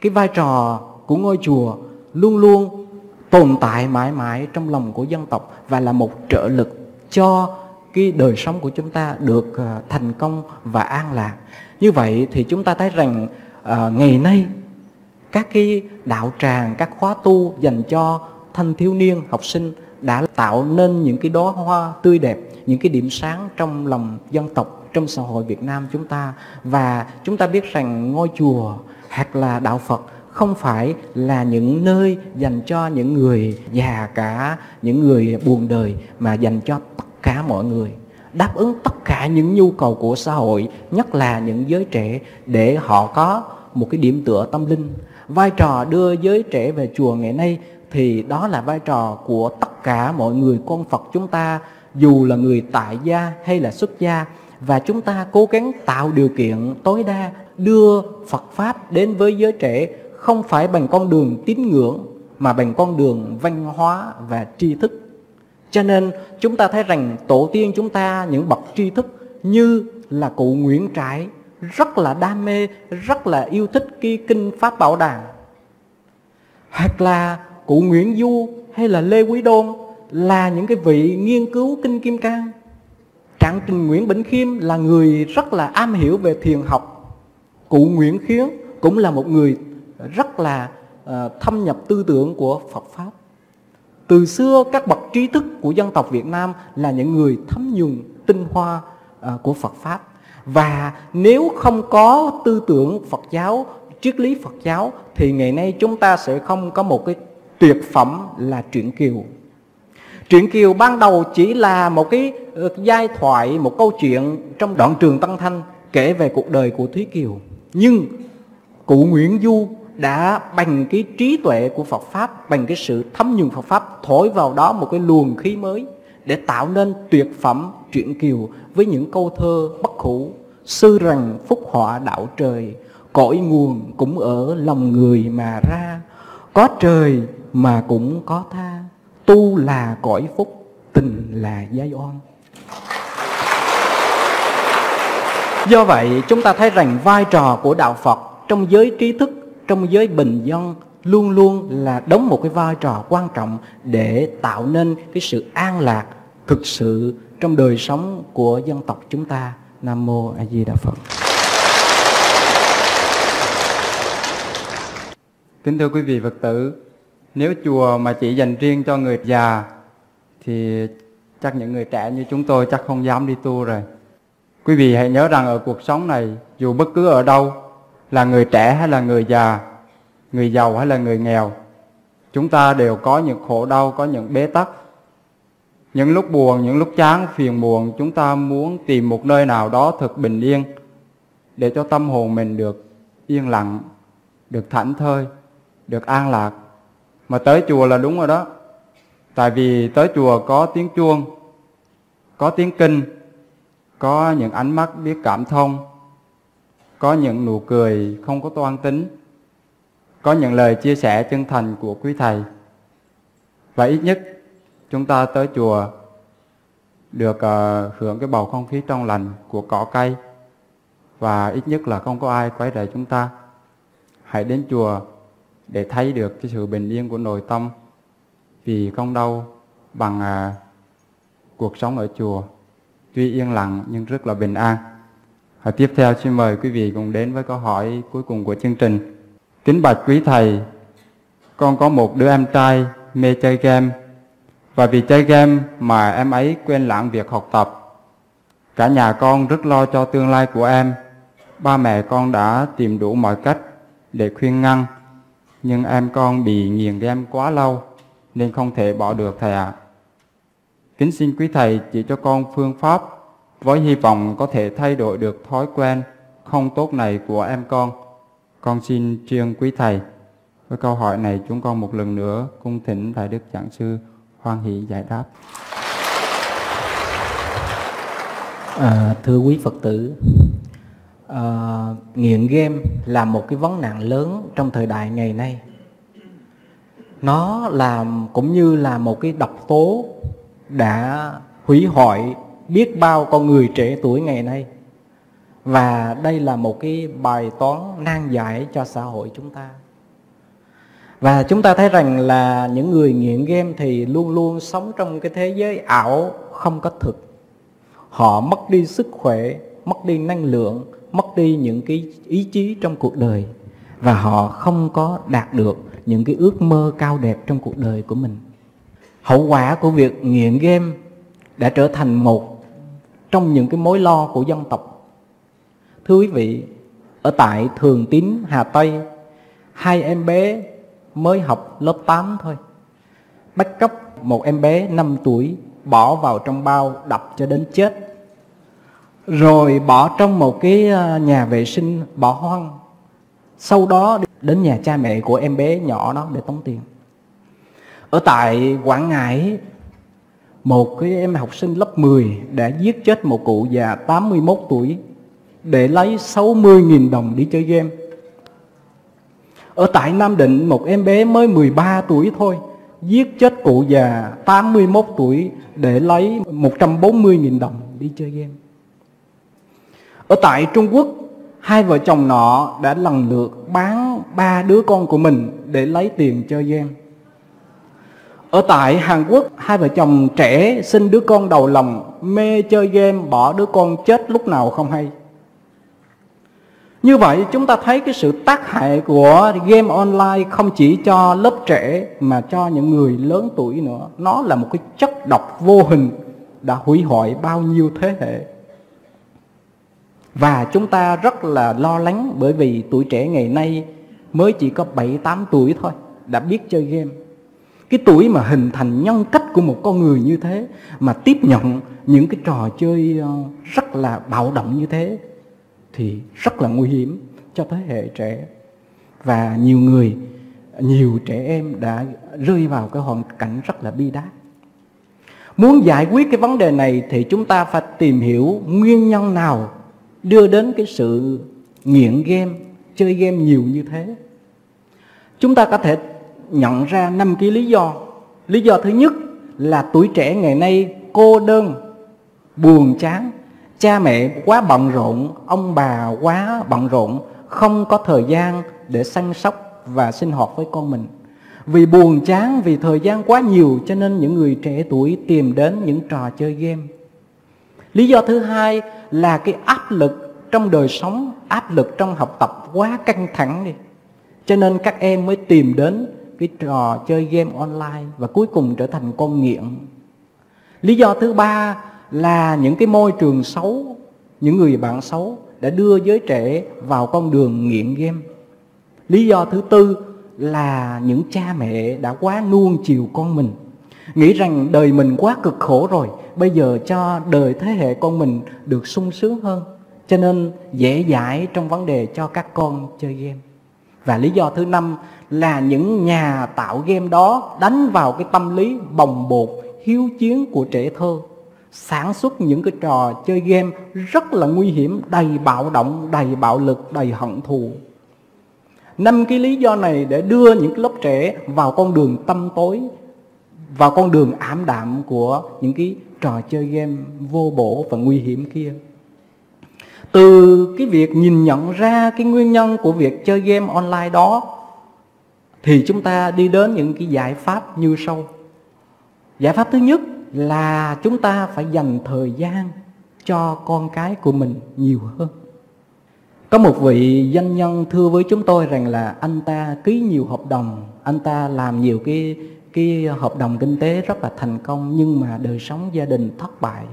S2: cái vai trò của ngôi chùa luôn luôn tồn tại mãi mãi trong lòng của dân tộc và là một trợ lực cho cái đời sống của chúng ta được ờ, thành công và an lạc. Như vậy thì chúng ta thấy rằng ờ, ngày nay các cái đạo tràng, các khóa tu dành cho thanh thiếu niên, học sinh đã tạo nên những cái đóa hoa tươi đẹp, những cái điểm sáng trong lòng dân tộc, trong xã hội Việt Nam chúng ta. Và chúng ta biết rằng ngôi chùa hoặc là đạo Phật không phải là những nơi dành cho những người già cả, những người buồn đời mà dành cho tất cả mọi người đáp ứng tất cả những nhu cầu của xã hội nhất là những giới trẻ để họ có một cái điểm tựa tâm linh vai trò đưa giới trẻ về chùa ngày nay thì đó là vai trò của tất cả mọi người con Phật chúng ta dù là người tại gia hay là xuất gia và chúng ta cố gắng tạo điều kiện tối đa đưa Phật pháp đến với giới trẻ không phải bằng con đường tín ngưỡng mà bằng con đường văn hóa và tri thức. Cho nên chúng ta thấy rằng tổ tiên chúng ta những bậc tri thức như là cụ Nguyễn Trãi rất là đam mê, rất là yêu thích cái kinh Pháp Bảo Đàn. Hoặc là cụ Nguyễn Du hay là Lê Quý Đôn là những cái vị nghiên cứu kinh Kim Cang. Trạng Trình Nguyễn Bỉnh Khiêm là người rất là am hiểu về thiền học. Cụ Nguyễn Khiến cũng là một người rất là ờ, thâm nhập tư tưởng của Phật Pháp. Từ xưa các bậc trí thức của dân tộc Việt Nam là những người thấm nhuần tinh hoa ờ, của Phật Pháp. Và nếu không có tư tưởng Phật giáo, triết lý Phật giáo thì ngày nay chúng ta sẽ không có một cái tuyệt phẩm là truyện kiều Truyện Kiều ban đầu chỉ là một cái ờ, giai thoại, một câu chuyện trong đoạn trường Tăng Thanh kể về cuộc đời của Thúy Kiều. Nhưng cụ Nguyễn Du đã bằng cái trí tuệ của Phật Pháp, bằng cái sự thấm nhuần Phật Pháp thổi vào đó một cái luồng khí mới để tạo nên tuyệt phẩm truyện Kiều với những câu thơ bất hủ, Sư rằng phúc họa đạo trời, cội nguồn cũng ở lòng người mà ra. Có trời mà cũng có tha, tu là cõi phúc, tình là giai oan. Do vậy chúng ta thấy rằng vai trò của đạo Phật trong giới trí thức, trong giới bình dân luôn luôn là đóng một cái vai trò quan trọng để tạo nên cái sự an lạc thực sự trong đời sống của dân tộc chúng ta. Nam mô A Di Đà Phật.
S1: Kính thưa quý vị Phật tử, nếu chùa mà chỉ dành riêng cho người già thì chắc những người trẻ như chúng tôi chắc không dám đi tu rồi. Quý vị hãy nhớ rằng ở cuộc sống này dù bất cứ ở đâu là người trẻ hay là người già, người giàu hay là người nghèo, chúng ta đều có những khổ đau, có những bế tắc. Những lúc buồn, những lúc chán, phiền muộn, chúng ta muốn tìm một nơi nào đó thật bình yên để cho tâm hồn mình được yên lặng, được thảnh thơi, được an lạc. Mà tới chùa là đúng rồi đó. Tại vì tới chùa có tiếng chuông, có tiếng kinh, có những ánh mắt biết cảm thông, có những nụ cười không có toan tính, có những lời chia sẻ chân thành của quý thầy. Và ít nhất chúng ta tới chùa được uh, hưởng cái bầu không khí trong lành của cỏ cây và ít nhất là không có ai quấy rầy chúng ta. Hãy đến chùa để thấy được cái sự bình yên của nội tâm vì không đâu bằng à, cuộc sống ở chùa tuy yên lặng nhưng rất là bình an. Và tiếp theo xin mời quý vị cùng đến với câu hỏi cuối cùng của chương trình. Kính bạch quý thầy, con có một đứa em trai mê chơi game và vì chơi game mà em ấy quên lãng việc học tập. Cả nhà con rất lo cho tương lai của em. Ba mẹ con đã tìm đủ mọi cách để khuyên ngăn, nhưng em con bị nghiền game quá lâu nên không thể bỏ được thầy ạ. À. Kính xin quý thầy chỉ cho con phương pháp với hy vọng có thể thay đổi được thói quen không tốt này của em con. Con xin trương quý thầy. Với câu hỏi này chúng con một lần nữa cung thỉnh Đại Đức Giảng Sư hoan hỷ giải đáp.
S2: À, thưa quý Phật tử, uh, nghiện game là một cái vấn nạn lớn trong thời đại ngày nay. Nó làm cũng như là một cái độc tố đã hủy hoại biết bao con người trẻ tuổi ngày nay. Và đây là một cái bài toán nan giải cho xã hội chúng ta. Và chúng ta thấy rằng là những người nghiện game thì luôn luôn sống trong cái thế giới ảo không có thực. Họ mất đi sức khỏe mất đi năng lượng mất đi những cái ý chí trong cuộc đời và họ không có đạt được những cái ước mơ cao đẹp trong cuộc đời của mình. Hậu quả của việc nghiện game đã trở thành một trong những cái mối lo của dân tộc. Thưa quý vị, ở tại thường tín, hà tây, hai em bé mới học lớp 8 thôi. Bắt cóc một em bé 5 tuổi, bỏ vào trong bao đập cho đến chết rồi bỏ trong một cái ờ, nhà vệ sinh bỏ hoang sau đó đến nhà cha mẹ của em bé nhỏ đó để tống tiền ở tại Quảng Ngãi, một cái em học sinh lớp 10 đã giết chết một cụ già 81 tuổi để lấy 60.000 đồng đi chơi game. Ở tại Nam Định, một em bé mới 13 tuổi thôi, giết chết cụ già 81 tuổi để lấy 140.000 đồng đi chơi game. Ở tại Trung Quốc hai vợ chồng nọ đã lần lượt bán ba đứa con của mình để lấy tiền chơi game. Ở tại Hàn Quốc, hai vợ chồng trẻ sinh đứa con đầu lòng, mê chơi game, bỏ đứa con chết lúc nào không hay. Như vậy chúng ta thấy cái sự tác hại của game online không chỉ cho lớp trẻ mà cho những người lớn tuổi nữa. Nó là một cái chất độc vô hình đã hủy hoại bao nhiêu thế hệ. Và chúng ta rất là lo lắng bởi vì tuổi trẻ ngày nay mới chỉ có 7-8 tuổi thôi, đã biết chơi game. Cái tuổi mà hình thành nhân cách của một con người như thế, mà tiếp nhận những cái trò chơi ờ, rất là bạo động như thế, thì rất là nguy hiểm cho thế hệ trẻ. Và nhiều người, nhiều trẻ em đã rơi vào cái hoàn cảnh rất là bi đát. Muốn giải quyết cái vấn đề này thì chúng ta phải tìm hiểu nguyên nhân nào đưa đến cái sự nghiện game, chơi game nhiều như thế. Chúng ta có thể nhận ra năm cái lý do. Lý do thứ nhất là tuổi trẻ ngày nay cô đơn, buồn chán. Cha mẹ quá bận rộn, ông bà quá bận rộn, không có thời gian để săn sóc và sinh hoạt với con mình. Vì buồn chán, vì thời gian quá nhiều, cho nên những người trẻ tuổi tìm đến những trò chơi game lý do thứ hai là cái áp lực trong đời sống, áp lực trong học tập quá căng thẳng đi. Cho nên các em mới tìm đến cái trò chơi game online và cuối cùng trở thành con nghiện. Lý do thứ ba là những cái môi trường xấu, những người bạn xấu đã đưa giới trẻ vào con đường nghiện game. Lý do thứ tư là những cha mẹ đã quá nuông chiều con mình nghĩ rằng đời mình quá cực khổ rồi, bây giờ cho đời thế hệ con mình được sung sướng hơn. Cho nên dễ dãi trong vấn đề cho các con chơi game. Và lý do thứ năm là những nhà tạo game đó đánh vào cái tâm lý bồng bột, hiếu chiến của trẻ thơ. Sản xuất những cái trò chơi game rất là nguy hiểm, đầy bạo động, đầy bạo lực, đầy hận thù. Năm cái lý do này để đưa những lớp trẻ vào con đường tâm tối vào con đường ảm đạm của những cái trò chơi game vô bổ và nguy hiểm kia. Từ cái việc nhìn nhận ra cái nguyên nhân của việc chơi game online đó, thì chúng ta đi đến những cái giải pháp như sau. Giải pháp thứ nhất là chúng ta phải dành thời gian cho con cái của mình nhiều hơn. Có một vị doanh nhân thưa với chúng tôi rằng là anh ta ký nhiều hợp đồng, anh ta làm nhiều cái cái hợp đồng kinh tế rất là thành công, nhưng mà đời sống gia đình thất bại.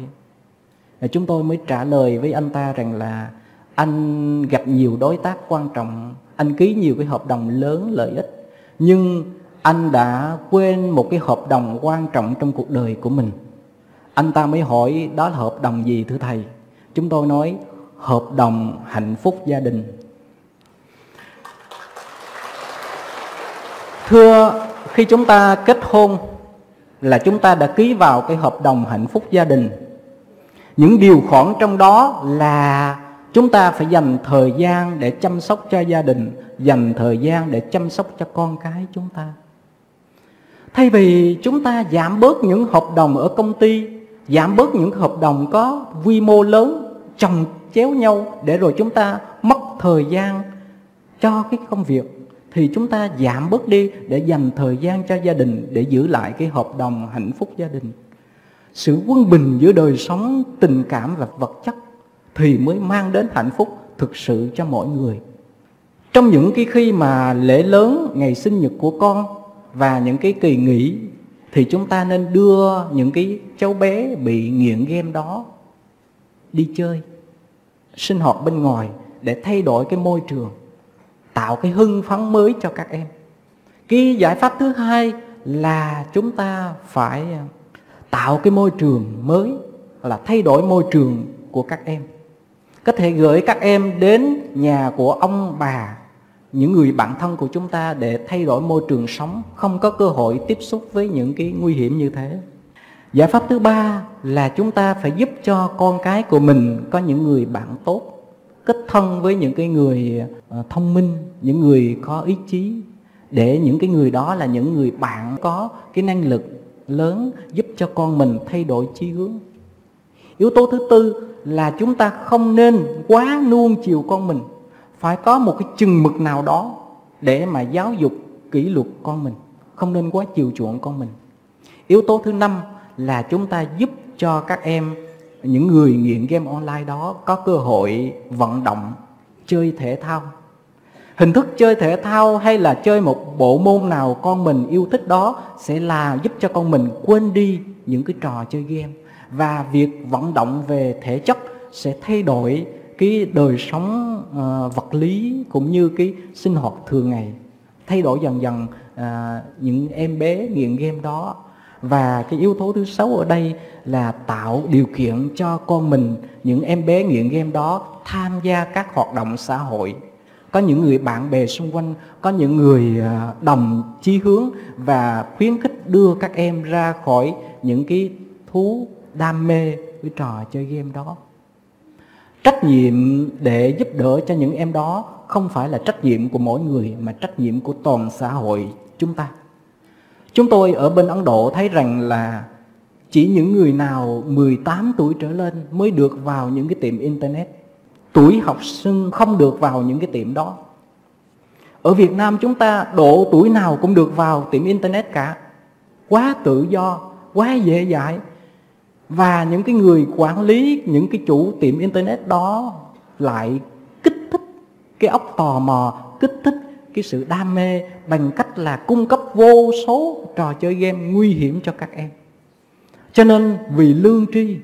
S2: Chúng tôi mới trả lời với anh ta rằng là anh gặp nhiều đối tác quan trọng, anh ký nhiều cái hợp đồng lớn lợi ích, nhưng anh đã quên một cái hợp đồng quan trọng trong cuộc đời của mình. Anh ta mới hỏi, đó là hợp đồng gì thưa thầy? Chúng tôi nói, hợp đồng hạnh phúc gia đình. Thưa khi chúng ta kết hôn là chúng ta đã ký vào cái hợp đồng hạnh phúc gia đình. Những điều khoản trong đó là chúng ta phải dành thời gian để chăm sóc cho gia đình, dành thời gian để chăm sóc cho con cái chúng ta. Thay vì chúng ta giảm bớt những hợp đồng ở công ty, giảm bớt những hợp đồng có quy mô lớn, chồng chéo nhau để rồi chúng ta mất thời gian cho cái công việc thì chúng ta giảm bớt đi để dành thời gian cho gia đình, để giữ lại cái hợp đồng hạnh phúc gia đình. Sự quân bình giữa đời sống, tình cảm và vật chất thì mới mang đến hạnh phúc thực sự cho mọi người. Trong những cái khi mà lễ lớn, ngày sinh nhật của con và những cái kỳ nghỉ thì chúng ta nên đưa những cái cháu bé bị nghiện game đó đi chơi, sinh hoạt bên ngoài để thay đổi cái môi trường tạo cái hưng phấn mới cho các em. Cái giải pháp thứ hai là chúng ta phải à, tạo cái môi trường mới, là thay đổi môi trường của các em. Có thể gửi các em đến nhà của ông bà, những người bạn thân của chúng ta để thay đổi môi trường sống, không có cơ hội tiếp xúc với những cái nguy hiểm như thế. Giải pháp thứ ba là chúng ta phải giúp cho con cái của mình có những người bạn tốt kết thân với những cái người ờ, thông minh, những người có ý chí, để những cái người đó là những người bạn có cái năng lực lớn giúp cho con mình thay đổi chí hướng. Yếu tố thứ tư là chúng ta không nên quá nuông chiều con mình. Phải có một cái chừng mực nào đó để mà giáo dục, kỷ luật con mình. Không nên quá chiều chuộng con mình. Yếu tố thứ năm là chúng ta giúp cho các em những người nghiện game online đó có cơ hội vận động chơi thể thao. Hình thức chơi thể thao hay là chơi một bộ môn nào con mình yêu thích đó sẽ là giúp cho con mình quên đi những cái trò chơi game. Và việc vận động về thể chất sẽ thay đổi cái đời sống uh, vật lý cũng như cái sinh hoạt thường ngày. Thay đổi dần dần uh, những em bé nghiện game đó và cái yếu tố thứ sáu ở đây là tạo điều kiện cho con mình, những em bé nghiện game đó tham gia các hoạt động xã hội. Có những người bạn bè xung quanh, có những người à, đồng chí hướng và khuyến khích đưa các em ra khỏi những cái thú đam mê với trò chơi game đó. Trách nhiệm để giúp đỡ cho những em đó không phải là trách nhiệm của mỗi người, mà trách nhiệm của toàn xã hội chúng ta chúng tôi ở bên ấn độ thấy rằng là chỉ những người nào 18 tuổi trở lên mới được vào những cái tiệm internet. Tuổi học sinh không được vào những cái tiệm đó. Ở Việt Nam chúng ta độ tuổi nào cũng được vào tiệm internet cả. Quá tự do, quá dễ dãi. Và những cái người quản lý những cái chủ tiệm internet đó lại kích thích cái óc tò mò, kích thích cái sự đam mê bằng cách là cung cấp vô số trò chơi game nguy hiểm cho các em. Cho nên vì lương tri,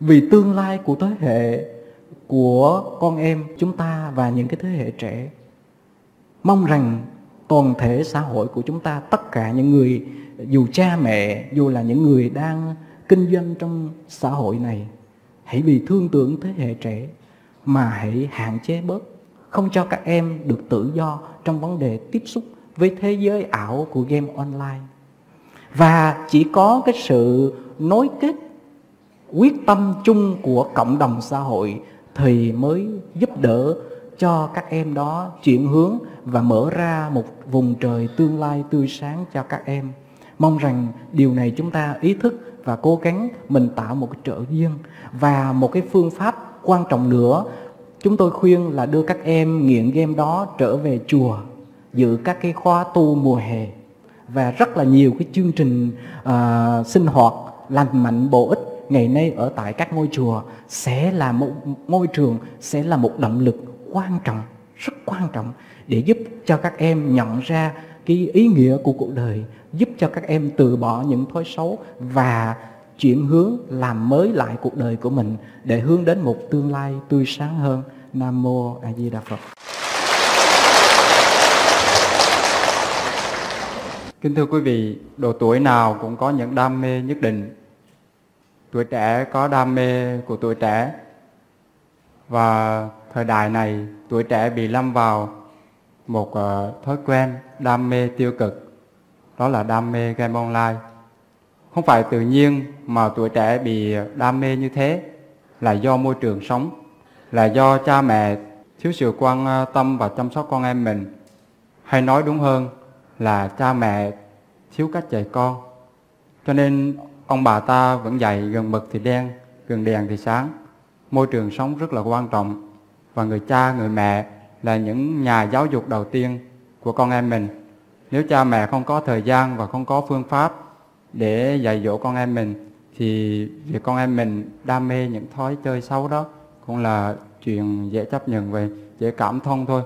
S2: vì tương lai của thế hệ của con em chúng ta và những cái thế hệ trẻ, mong rằng toàn thể xã hội của chúng ta, tất cả những người, dù cha mẹ, dù là những người đang kinh doanh trong xã hội này, hãy vì thương tưởng thế hệ trẻ mà hãy hạn chế bớt không cho các em được tự do trong vấn đề tiếp xúc với thế giới ảo của game online. Và chỉ có cái sự nối kết, quyết tâm chung của cộng đồng xã hội thì mới giúp đỡ cho các em đó chuyển hướng và mở ra một vùng trời tương lai tươi sáng cho các em. Mong rằng điều này chúng ta ý thức và cố gắng mình tạo một cái trợ duyên và một cái phương pháp quan trọng nữa chúng tôi khuyên là đưa các em nghiện game đó trở về chùa dự các cái khóa tu mùa hè. Và rất là nhiều cái chương trình uh, sinh hoạt lành mạnh bổ ích ngày nay ở tại các ngôi chùa sẽ là một ngôi trường sẽ là một động lực quan trọng rất quan trọng để giúp cho các em nhận ra cái ý nghĩa của cuộc đời giúp cho các em từ bỏ những thói xấu và chuyển hướng, làm mới lại cuộc đời của mình để hướng đến một tương lai tươi sáng hơn. Nam mô a di đà phật.
S1: Kính thưa quý vị, độ tuổi nào cũng có những đam mê nhất định. Tuổi trẻ có đam mê của tuổi trẻ. Và thời đại này, tuổi trẻ bị lâm vào một ờ, thói quen đam mê tiêu cực. Đó là đam mê game online không phải tự nhiên mà tuổi trẻ bị đam mê như thế là do môi trường sống, là do cha mẹ, thiếu sự quan à, tâm và chăm sóc con em mình. Hay nói đúng hơn là cha mẹ thiếu cách dạy con. Cho nên ông bà ta vẫn dạy gần mực thì đen, gần đèn thì sáng. Môi trường sống rất là quan trọng và người cha, người mẹ là những nhà giáo dục đầu tiên của con em mình. Nếu cha mẹ không có thời gian và không có phương pháp để dạy dỗ con em mình, thì việc con em mình đam mê những thói chơi xấu đó cũng là chuyện dễ chấp nhận về dễ cảm thông thôi.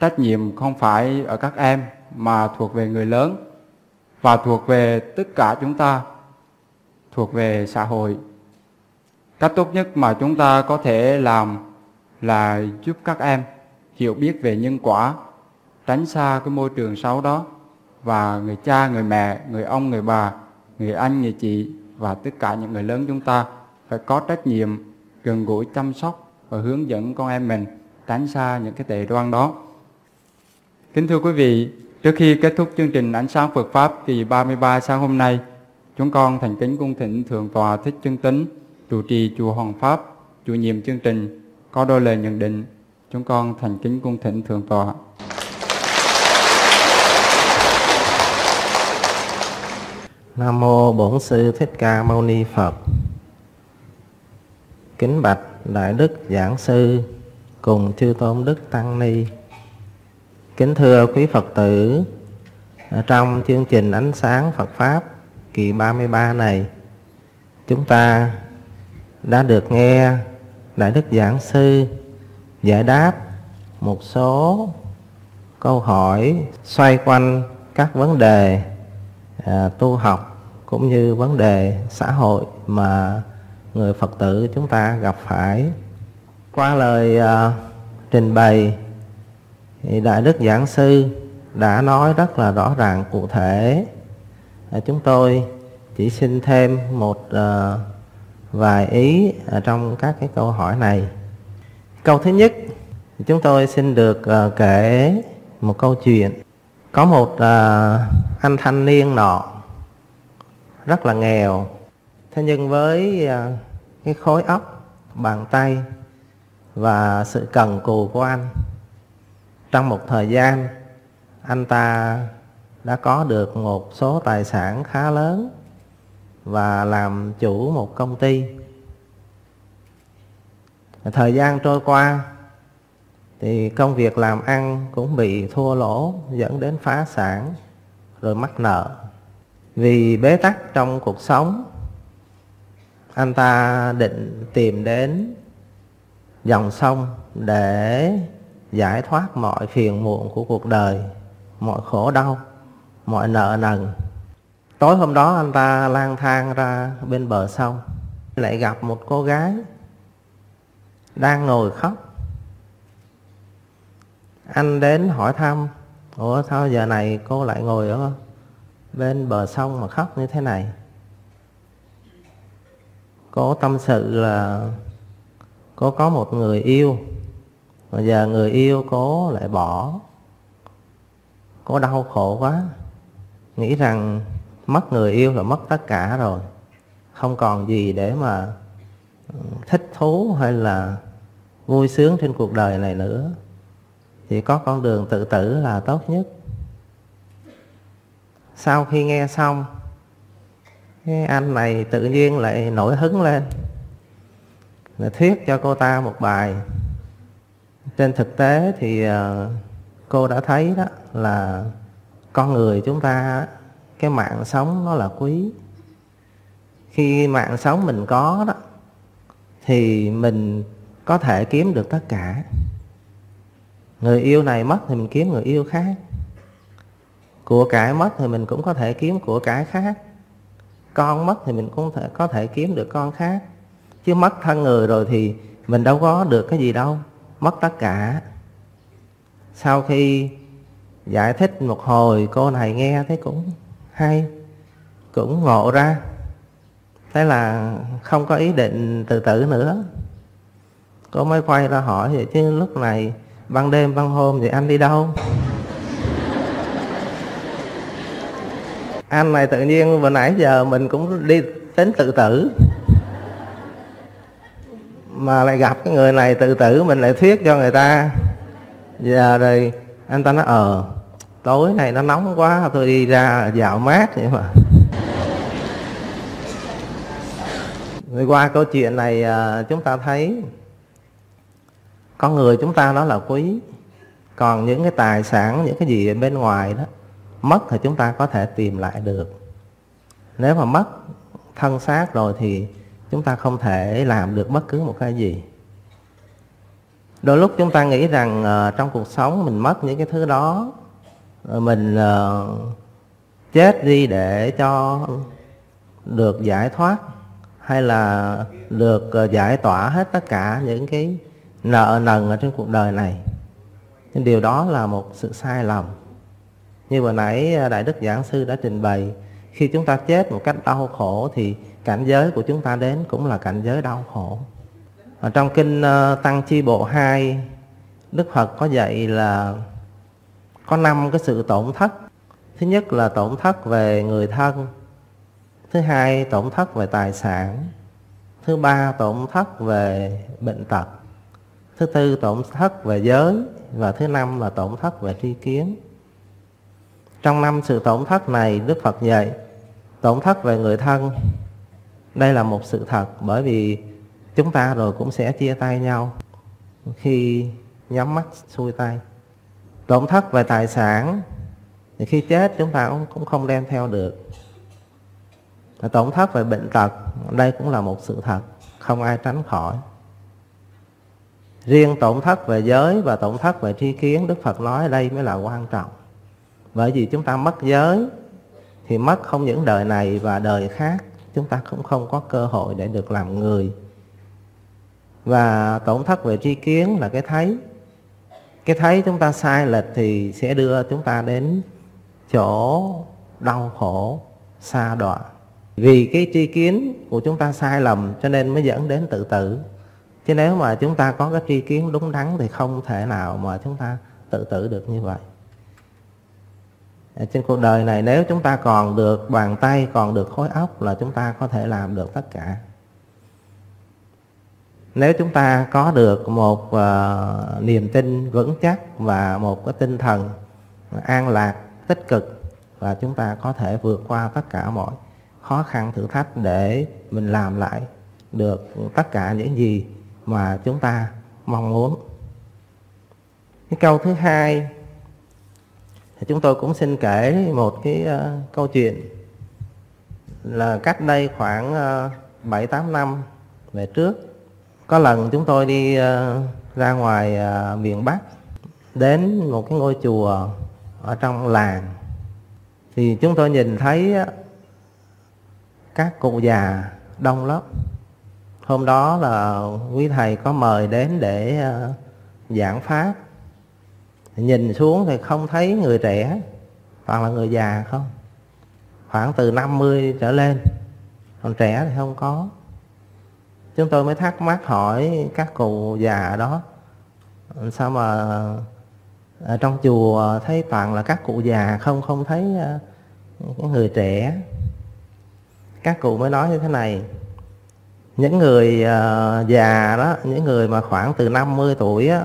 S1: Trách nhiệm không phải ở các em mà thuộc về người lớn và thuộc về tất cả chúng ta, thuộc về xã hội. Cách tốt nhất mà chúng ta có thể làm là giúp các em hiểu biết về nhân quả, tránh xa cái môi trường xấu đó và người cha, người mẹ, người ông, người bà, người anh, người chị và tất cả những người lớn chúng ta phải có trách nhiệm gần gũi chăm sóc và hướng dẫn con em mình tránh xa những cái tệ đoan đó. Kính thưa quý vị, trước khi kết thúc chương trình ánh sáng Phật pháp kỳ 33 sáng hôm nay, chúng con thành kính cung thỉnh thượng tọa thích chân tính trụ trì chùa Hoàng Pháp, chủ nhiệm chương trình, có đôi lời nhận định. Chúng con thành kính cung thỉnh thượng tọa.
S3: Nam mô Bổn sư Thích Ca Mâu Ni Phật. Kính bạch Đại đức giảng sư cùng chư tôn đức tăng ni. Kính thưa quý Phật tử, trong chương trình ánh sáng Phật pháp kỳ 33 này, chúng ta đã được nghe Đại đức giảng sư giải đáp một số câu hỏi xoay quanh các vấn đề à, tu học cũng như vấn đề xã hội mà người Phật tử chúng ta gặp phải. Qua lời à, trình bày thì đại đức giảng sư đã nói rất là rõ ràng cụ thể. À, chúng tôi chỉ xin thêm một à, vài ý ở trong các cái câu hỏi này. Câu thứ nhất chúng tôi xin được à, kể một câu chuyện có một uh, anh thanh niên nọ rất là nghèo. Thế nhưng với uh, cái khối óc bàn tay và sự cần cù của anh trong một thời gian anh ta đã có được một số tài sản khá lớn và làm chủ một công ty. Thời gian trôi qua thì công việc làm ăn cũng bị thua lỗ, dẫn đến phá sản, rồi mắc nợ. Vì bế tắc trong cuộc sống, anh ta định tìm đến dòng sông để giải thoát mọi phiền muộn của cuộc đời, mọi khổ đau, mọi nợ nần. Tối hôm đó anh ta lang thang ra bên bờ sông, lại gặp một cô gái đang ngồi khóc anh đến hỏi thăm, ủa, sao giờ này cô lại ngồi ở bên bờ sông mà khóc như thế này? Cô tâm sự là cô có một người yêu, mà giờ người yêu cô lại bỏ. Cô đau khổ quá, nghĩ rằng mất người yêu là mất tất cả rồi, không còn gì để mà ừ, thích thú hay là vui sướng trên cuộc đời này nữa thì có con đường tự tử là tốt nhất. Sau khi nghe xong, cái anh này tự nhiên lại nổi hứng lên. Là thuyết cho cô ta một bài. Trên thực tế thì ờ, cô đã thấy đó là con người chúng ta, cái mạng sống nó là quý. Khi mạng sống mình có đó, thì mình có thể kiếm được tất cả người yêu này mất thì mình kiếm người yêu khác. Của cải mất thì mình cũng có thể kiếm của cải khác. Con mất thì mình cũng thể, có thể kiếm được con khác. Chứ mất thân người rồi thì mình đâu có được cái gì đâu. Mất tất cả. Sau khi giải thích một hồi, cô này nghe thấy cũng hay, cũng ngộ ra. Thế là không có ý định tự tử nữa. Cô mới quay ra hỏi vậy chứ lúc này ban đêm, ban hôm thì anh đi đâu? Anh này tự nhiên vừa nãy giờ mình cũng đi tính tự tử. Mà lại gặp cái người này tự tử mình lại thuyết cho người ta. Giờ rồi anh ta nói ờ tối này nó nóng quá, tôi đi ra dạo mát vậy mà. Rồi qua câu chuyện này à, chúng ta thấy con người chúng ta đó là quý. Còn những cái tài sản những cái gì ở bên ngoài đó mất thì chúng ta có thể tìm lại được. Nếu mà mất thân xác rồi thì chúng ta không thể làm được bất cứ một cái gì. Đôi lúc chúng ta nghĩ rằng uh, trong cuộc sống mình mất những cái thứ đó ờ, mình uh, chết đi để cho được giải thoát hay là được uh, giải tỏa hết tất cả những cái nợ nần ở trên cuộc đời này. Nhưng điều đó là một sự sai lầm. Như vừa nãy à, đại đức giảng sư đã trình bày, khi chúng ta chết một cách đau khổ thì cảnh giới của chúng ta đến cũng là cảnh giới đau khổ. Ở trong kinh à, tăng chi bộ 2 đức phật có dạy là có năm cái sự tổn thất. Thứ nhất là tổn thất về người thân. Thứ hai, tổn thất về tài sản. Thứ ba, tổn thất về bệnh tật thứ tư tổn thất về giới. Và thứ năm là tổn thất về tri kiến. Trong năm sự tổn thất này đức phật dạy tổn thất về người thân. Đây là một sự thật bởi vì chúng ta rồi cũng sẽ chia tay nhau khi nhắm mắt xuôi tay. Tổn thất về tài sản thì khi chết chúng ta cũng, cũng không đem theo được. Tổn thất về bệnh tật đây cũng là một sự thật không ai tránh khỏi riêng tổn thất về giới và tổn thất về tri kiến, đức phật nói đây mới là quan trọng. Bởi vì chúng ta mất giới thì mất không những đời này và đời khác, chúng ta cũng không có cơ hội để được làm người. Và tổn thất về tri kiến là cái thấy. Cái thấy chúng ta sai lệch thì sẽ đưa chúng ta đến chỗ đau khổ xa đoạn vì cái tri kiến của chúng ta sai lầm cho nên mới dẫn đến tự tử chứ nếu mà chúng ta có cái tri kiến đúng đắn thì không thể nào mà chúng ta tự tử được như vậy. Trên cuộc đời này nếu chúng ta còn được bàn tay còn được khối óc là chúng ta có thể làm được tất cả. Nếu chúng ta có được một uh, niềm tin vững chắc và một cái tinh thần an lạc tích cực và chúng ta có thể vượt qua tất cả mọi khó khăn thử thách để mình làm lại được tất cả những gì mà chúng ta mong muốn. Cái câu thứ hai thì chúng tôi cũng xin kể một cái uh, câu chuyện là cách đây khoảng ờ, bảy uh, tám năm về trước có lần chúng tôi đi uh, ra ngoài uh, miền Bắc đến một cái ngôi chùa ở trong làng. Thì chúng tôi nhìn thấy uh, các cụ già đông lắm hôm đó là quý thầy có mời đến để ờ, giảng pháp. Nhìn xuống thì không thấy người trẻ, toàn là người già không? Khoảng từ 50 trở lên. Còn trẻ thì không có. Chúng tôi mới thắc mắc hỏi các cụ già đó, sao mà ở trong chùa thấy toàn là các cụ già không? Không thấy ờ, cái người trẻ. Các cụ mới nói như thế này những người uh, già đó những người mà khoảng từ 50 tuổi á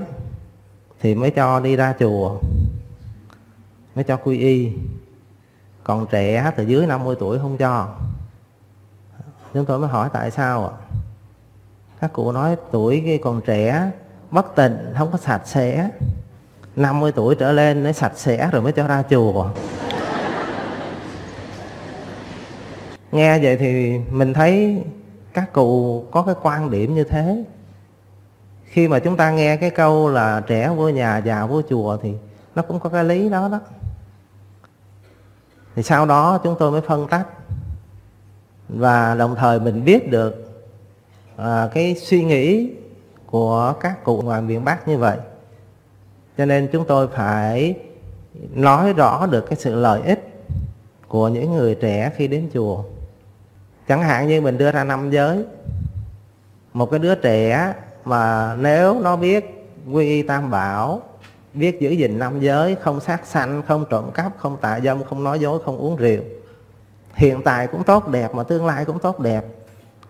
S3: thì mới cho đi ra chùa mới cho quy y. Còn trẻ từ dưới 50 tuổi không cho. Chúng tôi mới hỏi tại sao ạ? Các cụ nói tuổi cái còn trẻ bất tình không có sạch sẽ. 50 tuổi trở lên nó sạch sẽ rồi mới cho ra chùa. Nghe vậy thì mình thấy các cụ có cái quan điểm như thế. Khi mà chúng ta nghe cái câu là trẻ vô nhà già vô chùa thì nó cũng có cái lý đó đó. Thì sau đó chúng tôi mới phân tách và đồng thời mình biết được à, cái suy nghĩ của các cụ ngoài miền Bắc như vậy. Cho nên chúng tôi phải nói rõ được cái sự lợi ích của những người trẻ khi đến chùa chẳng hạn như mình đưa ra năm giới. Một cái đứa trẻ mà nếu nó biết quy y tam bảo, biết giữ gìn năm giới, không sát sanh, không trộm cắp, không tạ dâm, không nói dối, không uống rượu, hiện tại cũng tốt đẹp mà tương lai cũng tốt đẹp.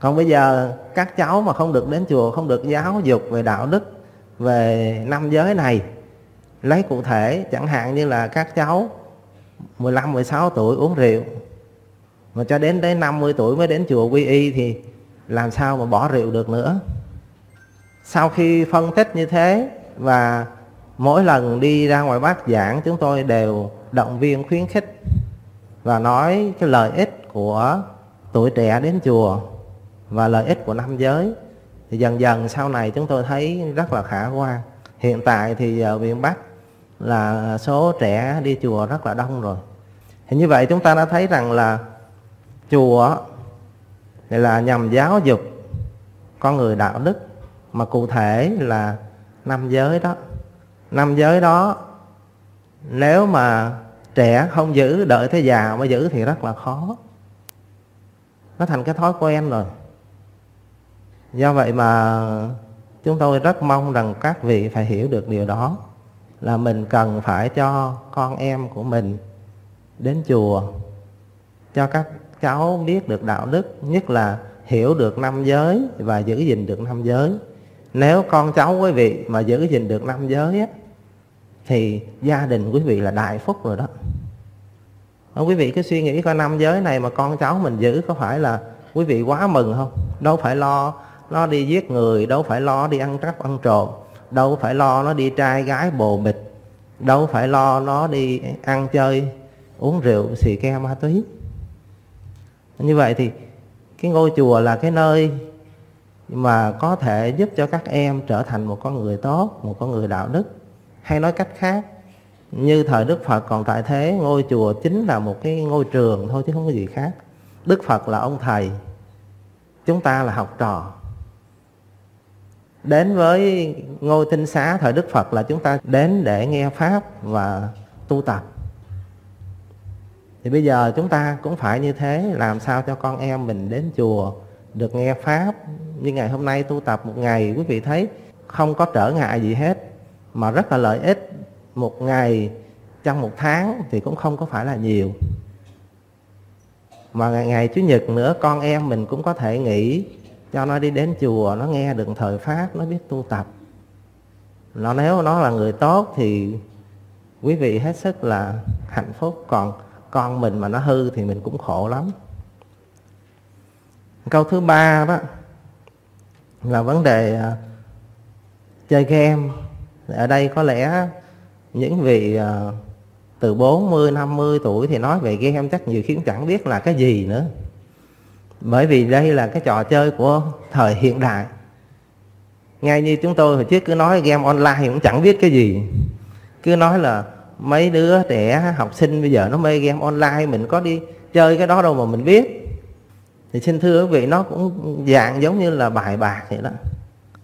S3: Còn bây giờ các cháu mà không được đến chùa, không được giáo dục về đạo đức, về năm giới này, lấy cụ thể, chẳng hạn như là các cháu 15 16 tuổi uống rượu mà cho đến tới 50 tuổi mới đến chùa quy y thì làm sao mà bỏ rượu được nữa? Sau khi phân tích như thế và mỗi lần đi ra ngoài bác giảng, chúng tôi đều động viên, khuyến khích và nói cái lợi ích của tuổi trẻ đến chùa và lợi ích của năm giới. Thì dần dần sau này chúng tôi thấy rất là khả quan. Hiện tại thì ở miền Bắc là số trẻ đi chùa rất là đông rồi. Thì như vậy chúng ta đã thấy rằng là chùa là nhằm giáo dục con người đạo đức, mà cụ thể là năm giới đó. Năm giới đó, nếu mà trẻ không giữ, đợi tới già mới giữ thì rất là khó. Nó thành cái thói quen rồi. Do vậy mà chúng tôi rất mong rằng các vị phải hiểu được điều đó, là mình cần phải cho con em của mình đến chùa, cho các cháu biết được đạo đức nhất là hiểu được năm giới và giữ gìn được năm giới. Nếu con cháu quý vị mà giữ gìn được năm giới á, thì gia đình quý vị là đại phúc rồi đó. Quý vị cứ suy nghĩ coi năm giới này mà con cháu mình giữ có phải là quý vị quá mừng không? Đâu phải lo nó đi giết người đâu phải lo đi ăn cắp ăn trộm đâu phải lo nó đi trai gái bồ bịch đâu phải lo nó đi ăn chơi uống rượu xì ke ma túy như vậy thì cái ngôi chùa là cái nơi mà có thể giúp cho các em trở thành một con người tốt, một con người đạo đức. Hay nói cách khác, như thời đức phật còn tại thế, ngôi chùa chính là một cái ngôi trường thôi chứ không có gì khác. Đức phật là ông thầy, chúng ta là học trò. Đến với ngôi tinh xá, thời Đức Phật là chúng ta đến để nghe Pháp và tu tập. Thì bây giờ chúng ta cũng phải như thế, làm sao cho con em mình đến chùa được nghe Pháp. Như ngày hôm nay tu tập một ngày, quý vị thấy không có trở ngại gì hết, mà rất là lợi ích. Một ngày trong một tháng thì cũng không có phải là nhiều. Mà ngày, ngày Chủ nhật nữa con em mình cũng có thể nghỉ cho nó đi đến chùa nó nghe được thời pháp nó biết tu tập nó nếu nó là người tốt thì quý vị hết sức là hạnh phúc còn con mình mà nó hư thì mình cũng khổ lắm. Câu thứ ba đó là vấn đề à, chơi game. Ở đây có lẽ những vị à, từ 40, 50 tuổi thì nói về game chắc nhiều khiến chẳng biết là cái gì nữa. Bởi vì đây là cái trò chơi của thời hiện đại. Ngay như chúng tôi hồi trước cứ nói game online cũng chẳng biết cái gì. Cứ nói là mấy đứa trẻ học sinh bây giờ nó mê game online, mình có đi chơi cái đó đâu mà mình biết. Thì xin thưa quý vị, nó cũng dạng giống như là bài bạc vậy đó.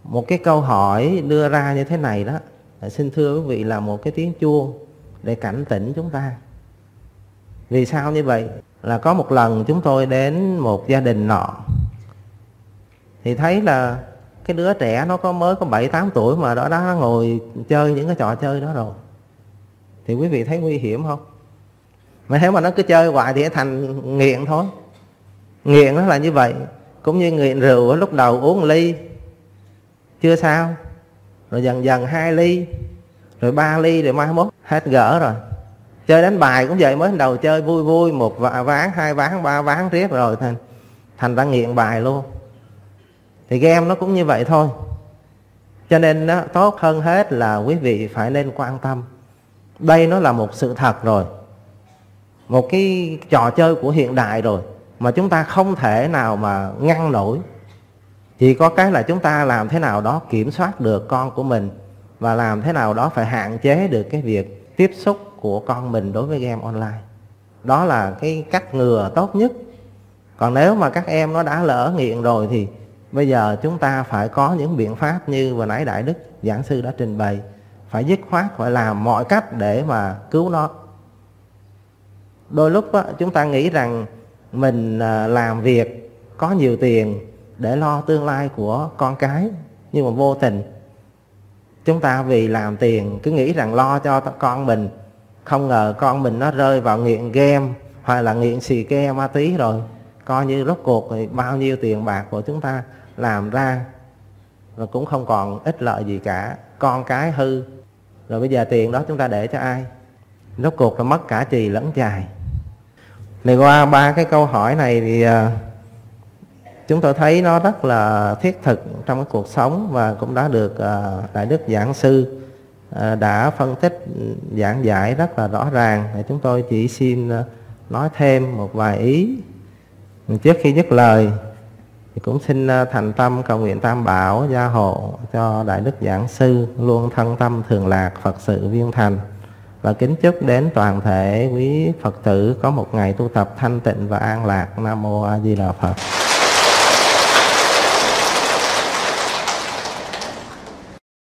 S3: Một cái câu hỏi đưa ra như thế này đó xin thưa quý vị là một cái tiếng chuông để cảnh tỉnh chúng ta. Vì sao như vậy? Là có một lần chúng tôi đến một gia đình nọ, thì thấy là cái đứa trẻ nó có mới có 7 8 tuổi mà đó đó, nó ngồi chơi những cái trò chơi đó rồi. Thì quý vị thấy nguy hiểm không? Mà nếu mà nó cứ chơi hoài thì thành nghiện thôi. Nghiện nó là như vậy. Cũng như nghiện rượu lúc đầu uống ly chưa sao. Rồi dần dần hai ly, rồi ba ly rồi mai mốt hết gỡ rồi chơi đánh bài cũng vậy mới đầu chơi vui vui một ván hai ván ba ván riết rồi thành thành ra nghiện bài luôn thì game nó cũng như vậy thôi cho nên nó tốt hơn hết là quý vị phải nên quan tâm đây nó là một sự thật rồi. Một cái trò chơi của hiện đại rồi mà chúng ta không thể nào mà ngăn nổi. Chỉ có cái là chúng ta làm thế nào đó kiểm soát được con của mình và làm thế nào đó phải hạn chế được cái việc tiếp xúc của con mình đối với game online. Đó là cái cách ngừa tốt nhất. Còn nếu mà các em nó đã lỡ nghiện rồi thì bây giờ chúng ta phải có những biện pháp như vừa nãy đại đức giảng sư đã trình bày phải dứt khoát phải làm mọi cách để mà cứu nó. Đôi lúc á, chúng ta nghĩ rằng mình à, làm việc có nhiều tiền để lo tương lai của con cái nhưng mà vô tình chúng ta vì làm tiền cứ nghĩ rằng lo cho con mình. Không ngờ con mình nó rơi vào nghiện game hoặc là nghiện xì ke ma túy rồi. Coi như rốt cuộc thì bao nhiêu tiền bạc của chúng ta làm ra rồi cũng không còn ích lợi gì cả. Con cái hư rồi bây giờ tiền đó chúng ta để cho ai? Rốt cuộc là mất cả trì lẫn chài. Này, qua ba cái câu hỏi này thì à, chúng tôi thấy nó rất là thiết thực trong cái cuộc sống và cũng đã được à, đại đức giảng sư à, đã phân tích ừ, giảng giải rất là rõ ràng. Thì chúng tôi chỉ xin nói thêm một vài ý. Trước khi dứt lời thì cũng xin à, thành tâm cầu nguyện tam bảo gia hộ cho đại đức giảng sư luôn thân tâm thường lạc phật sự viên thành. Và kính chúc đến toàn thể quý phật tử có một ngày tu tập thanh tịnh và an lạc. Nam mô a di đà phật.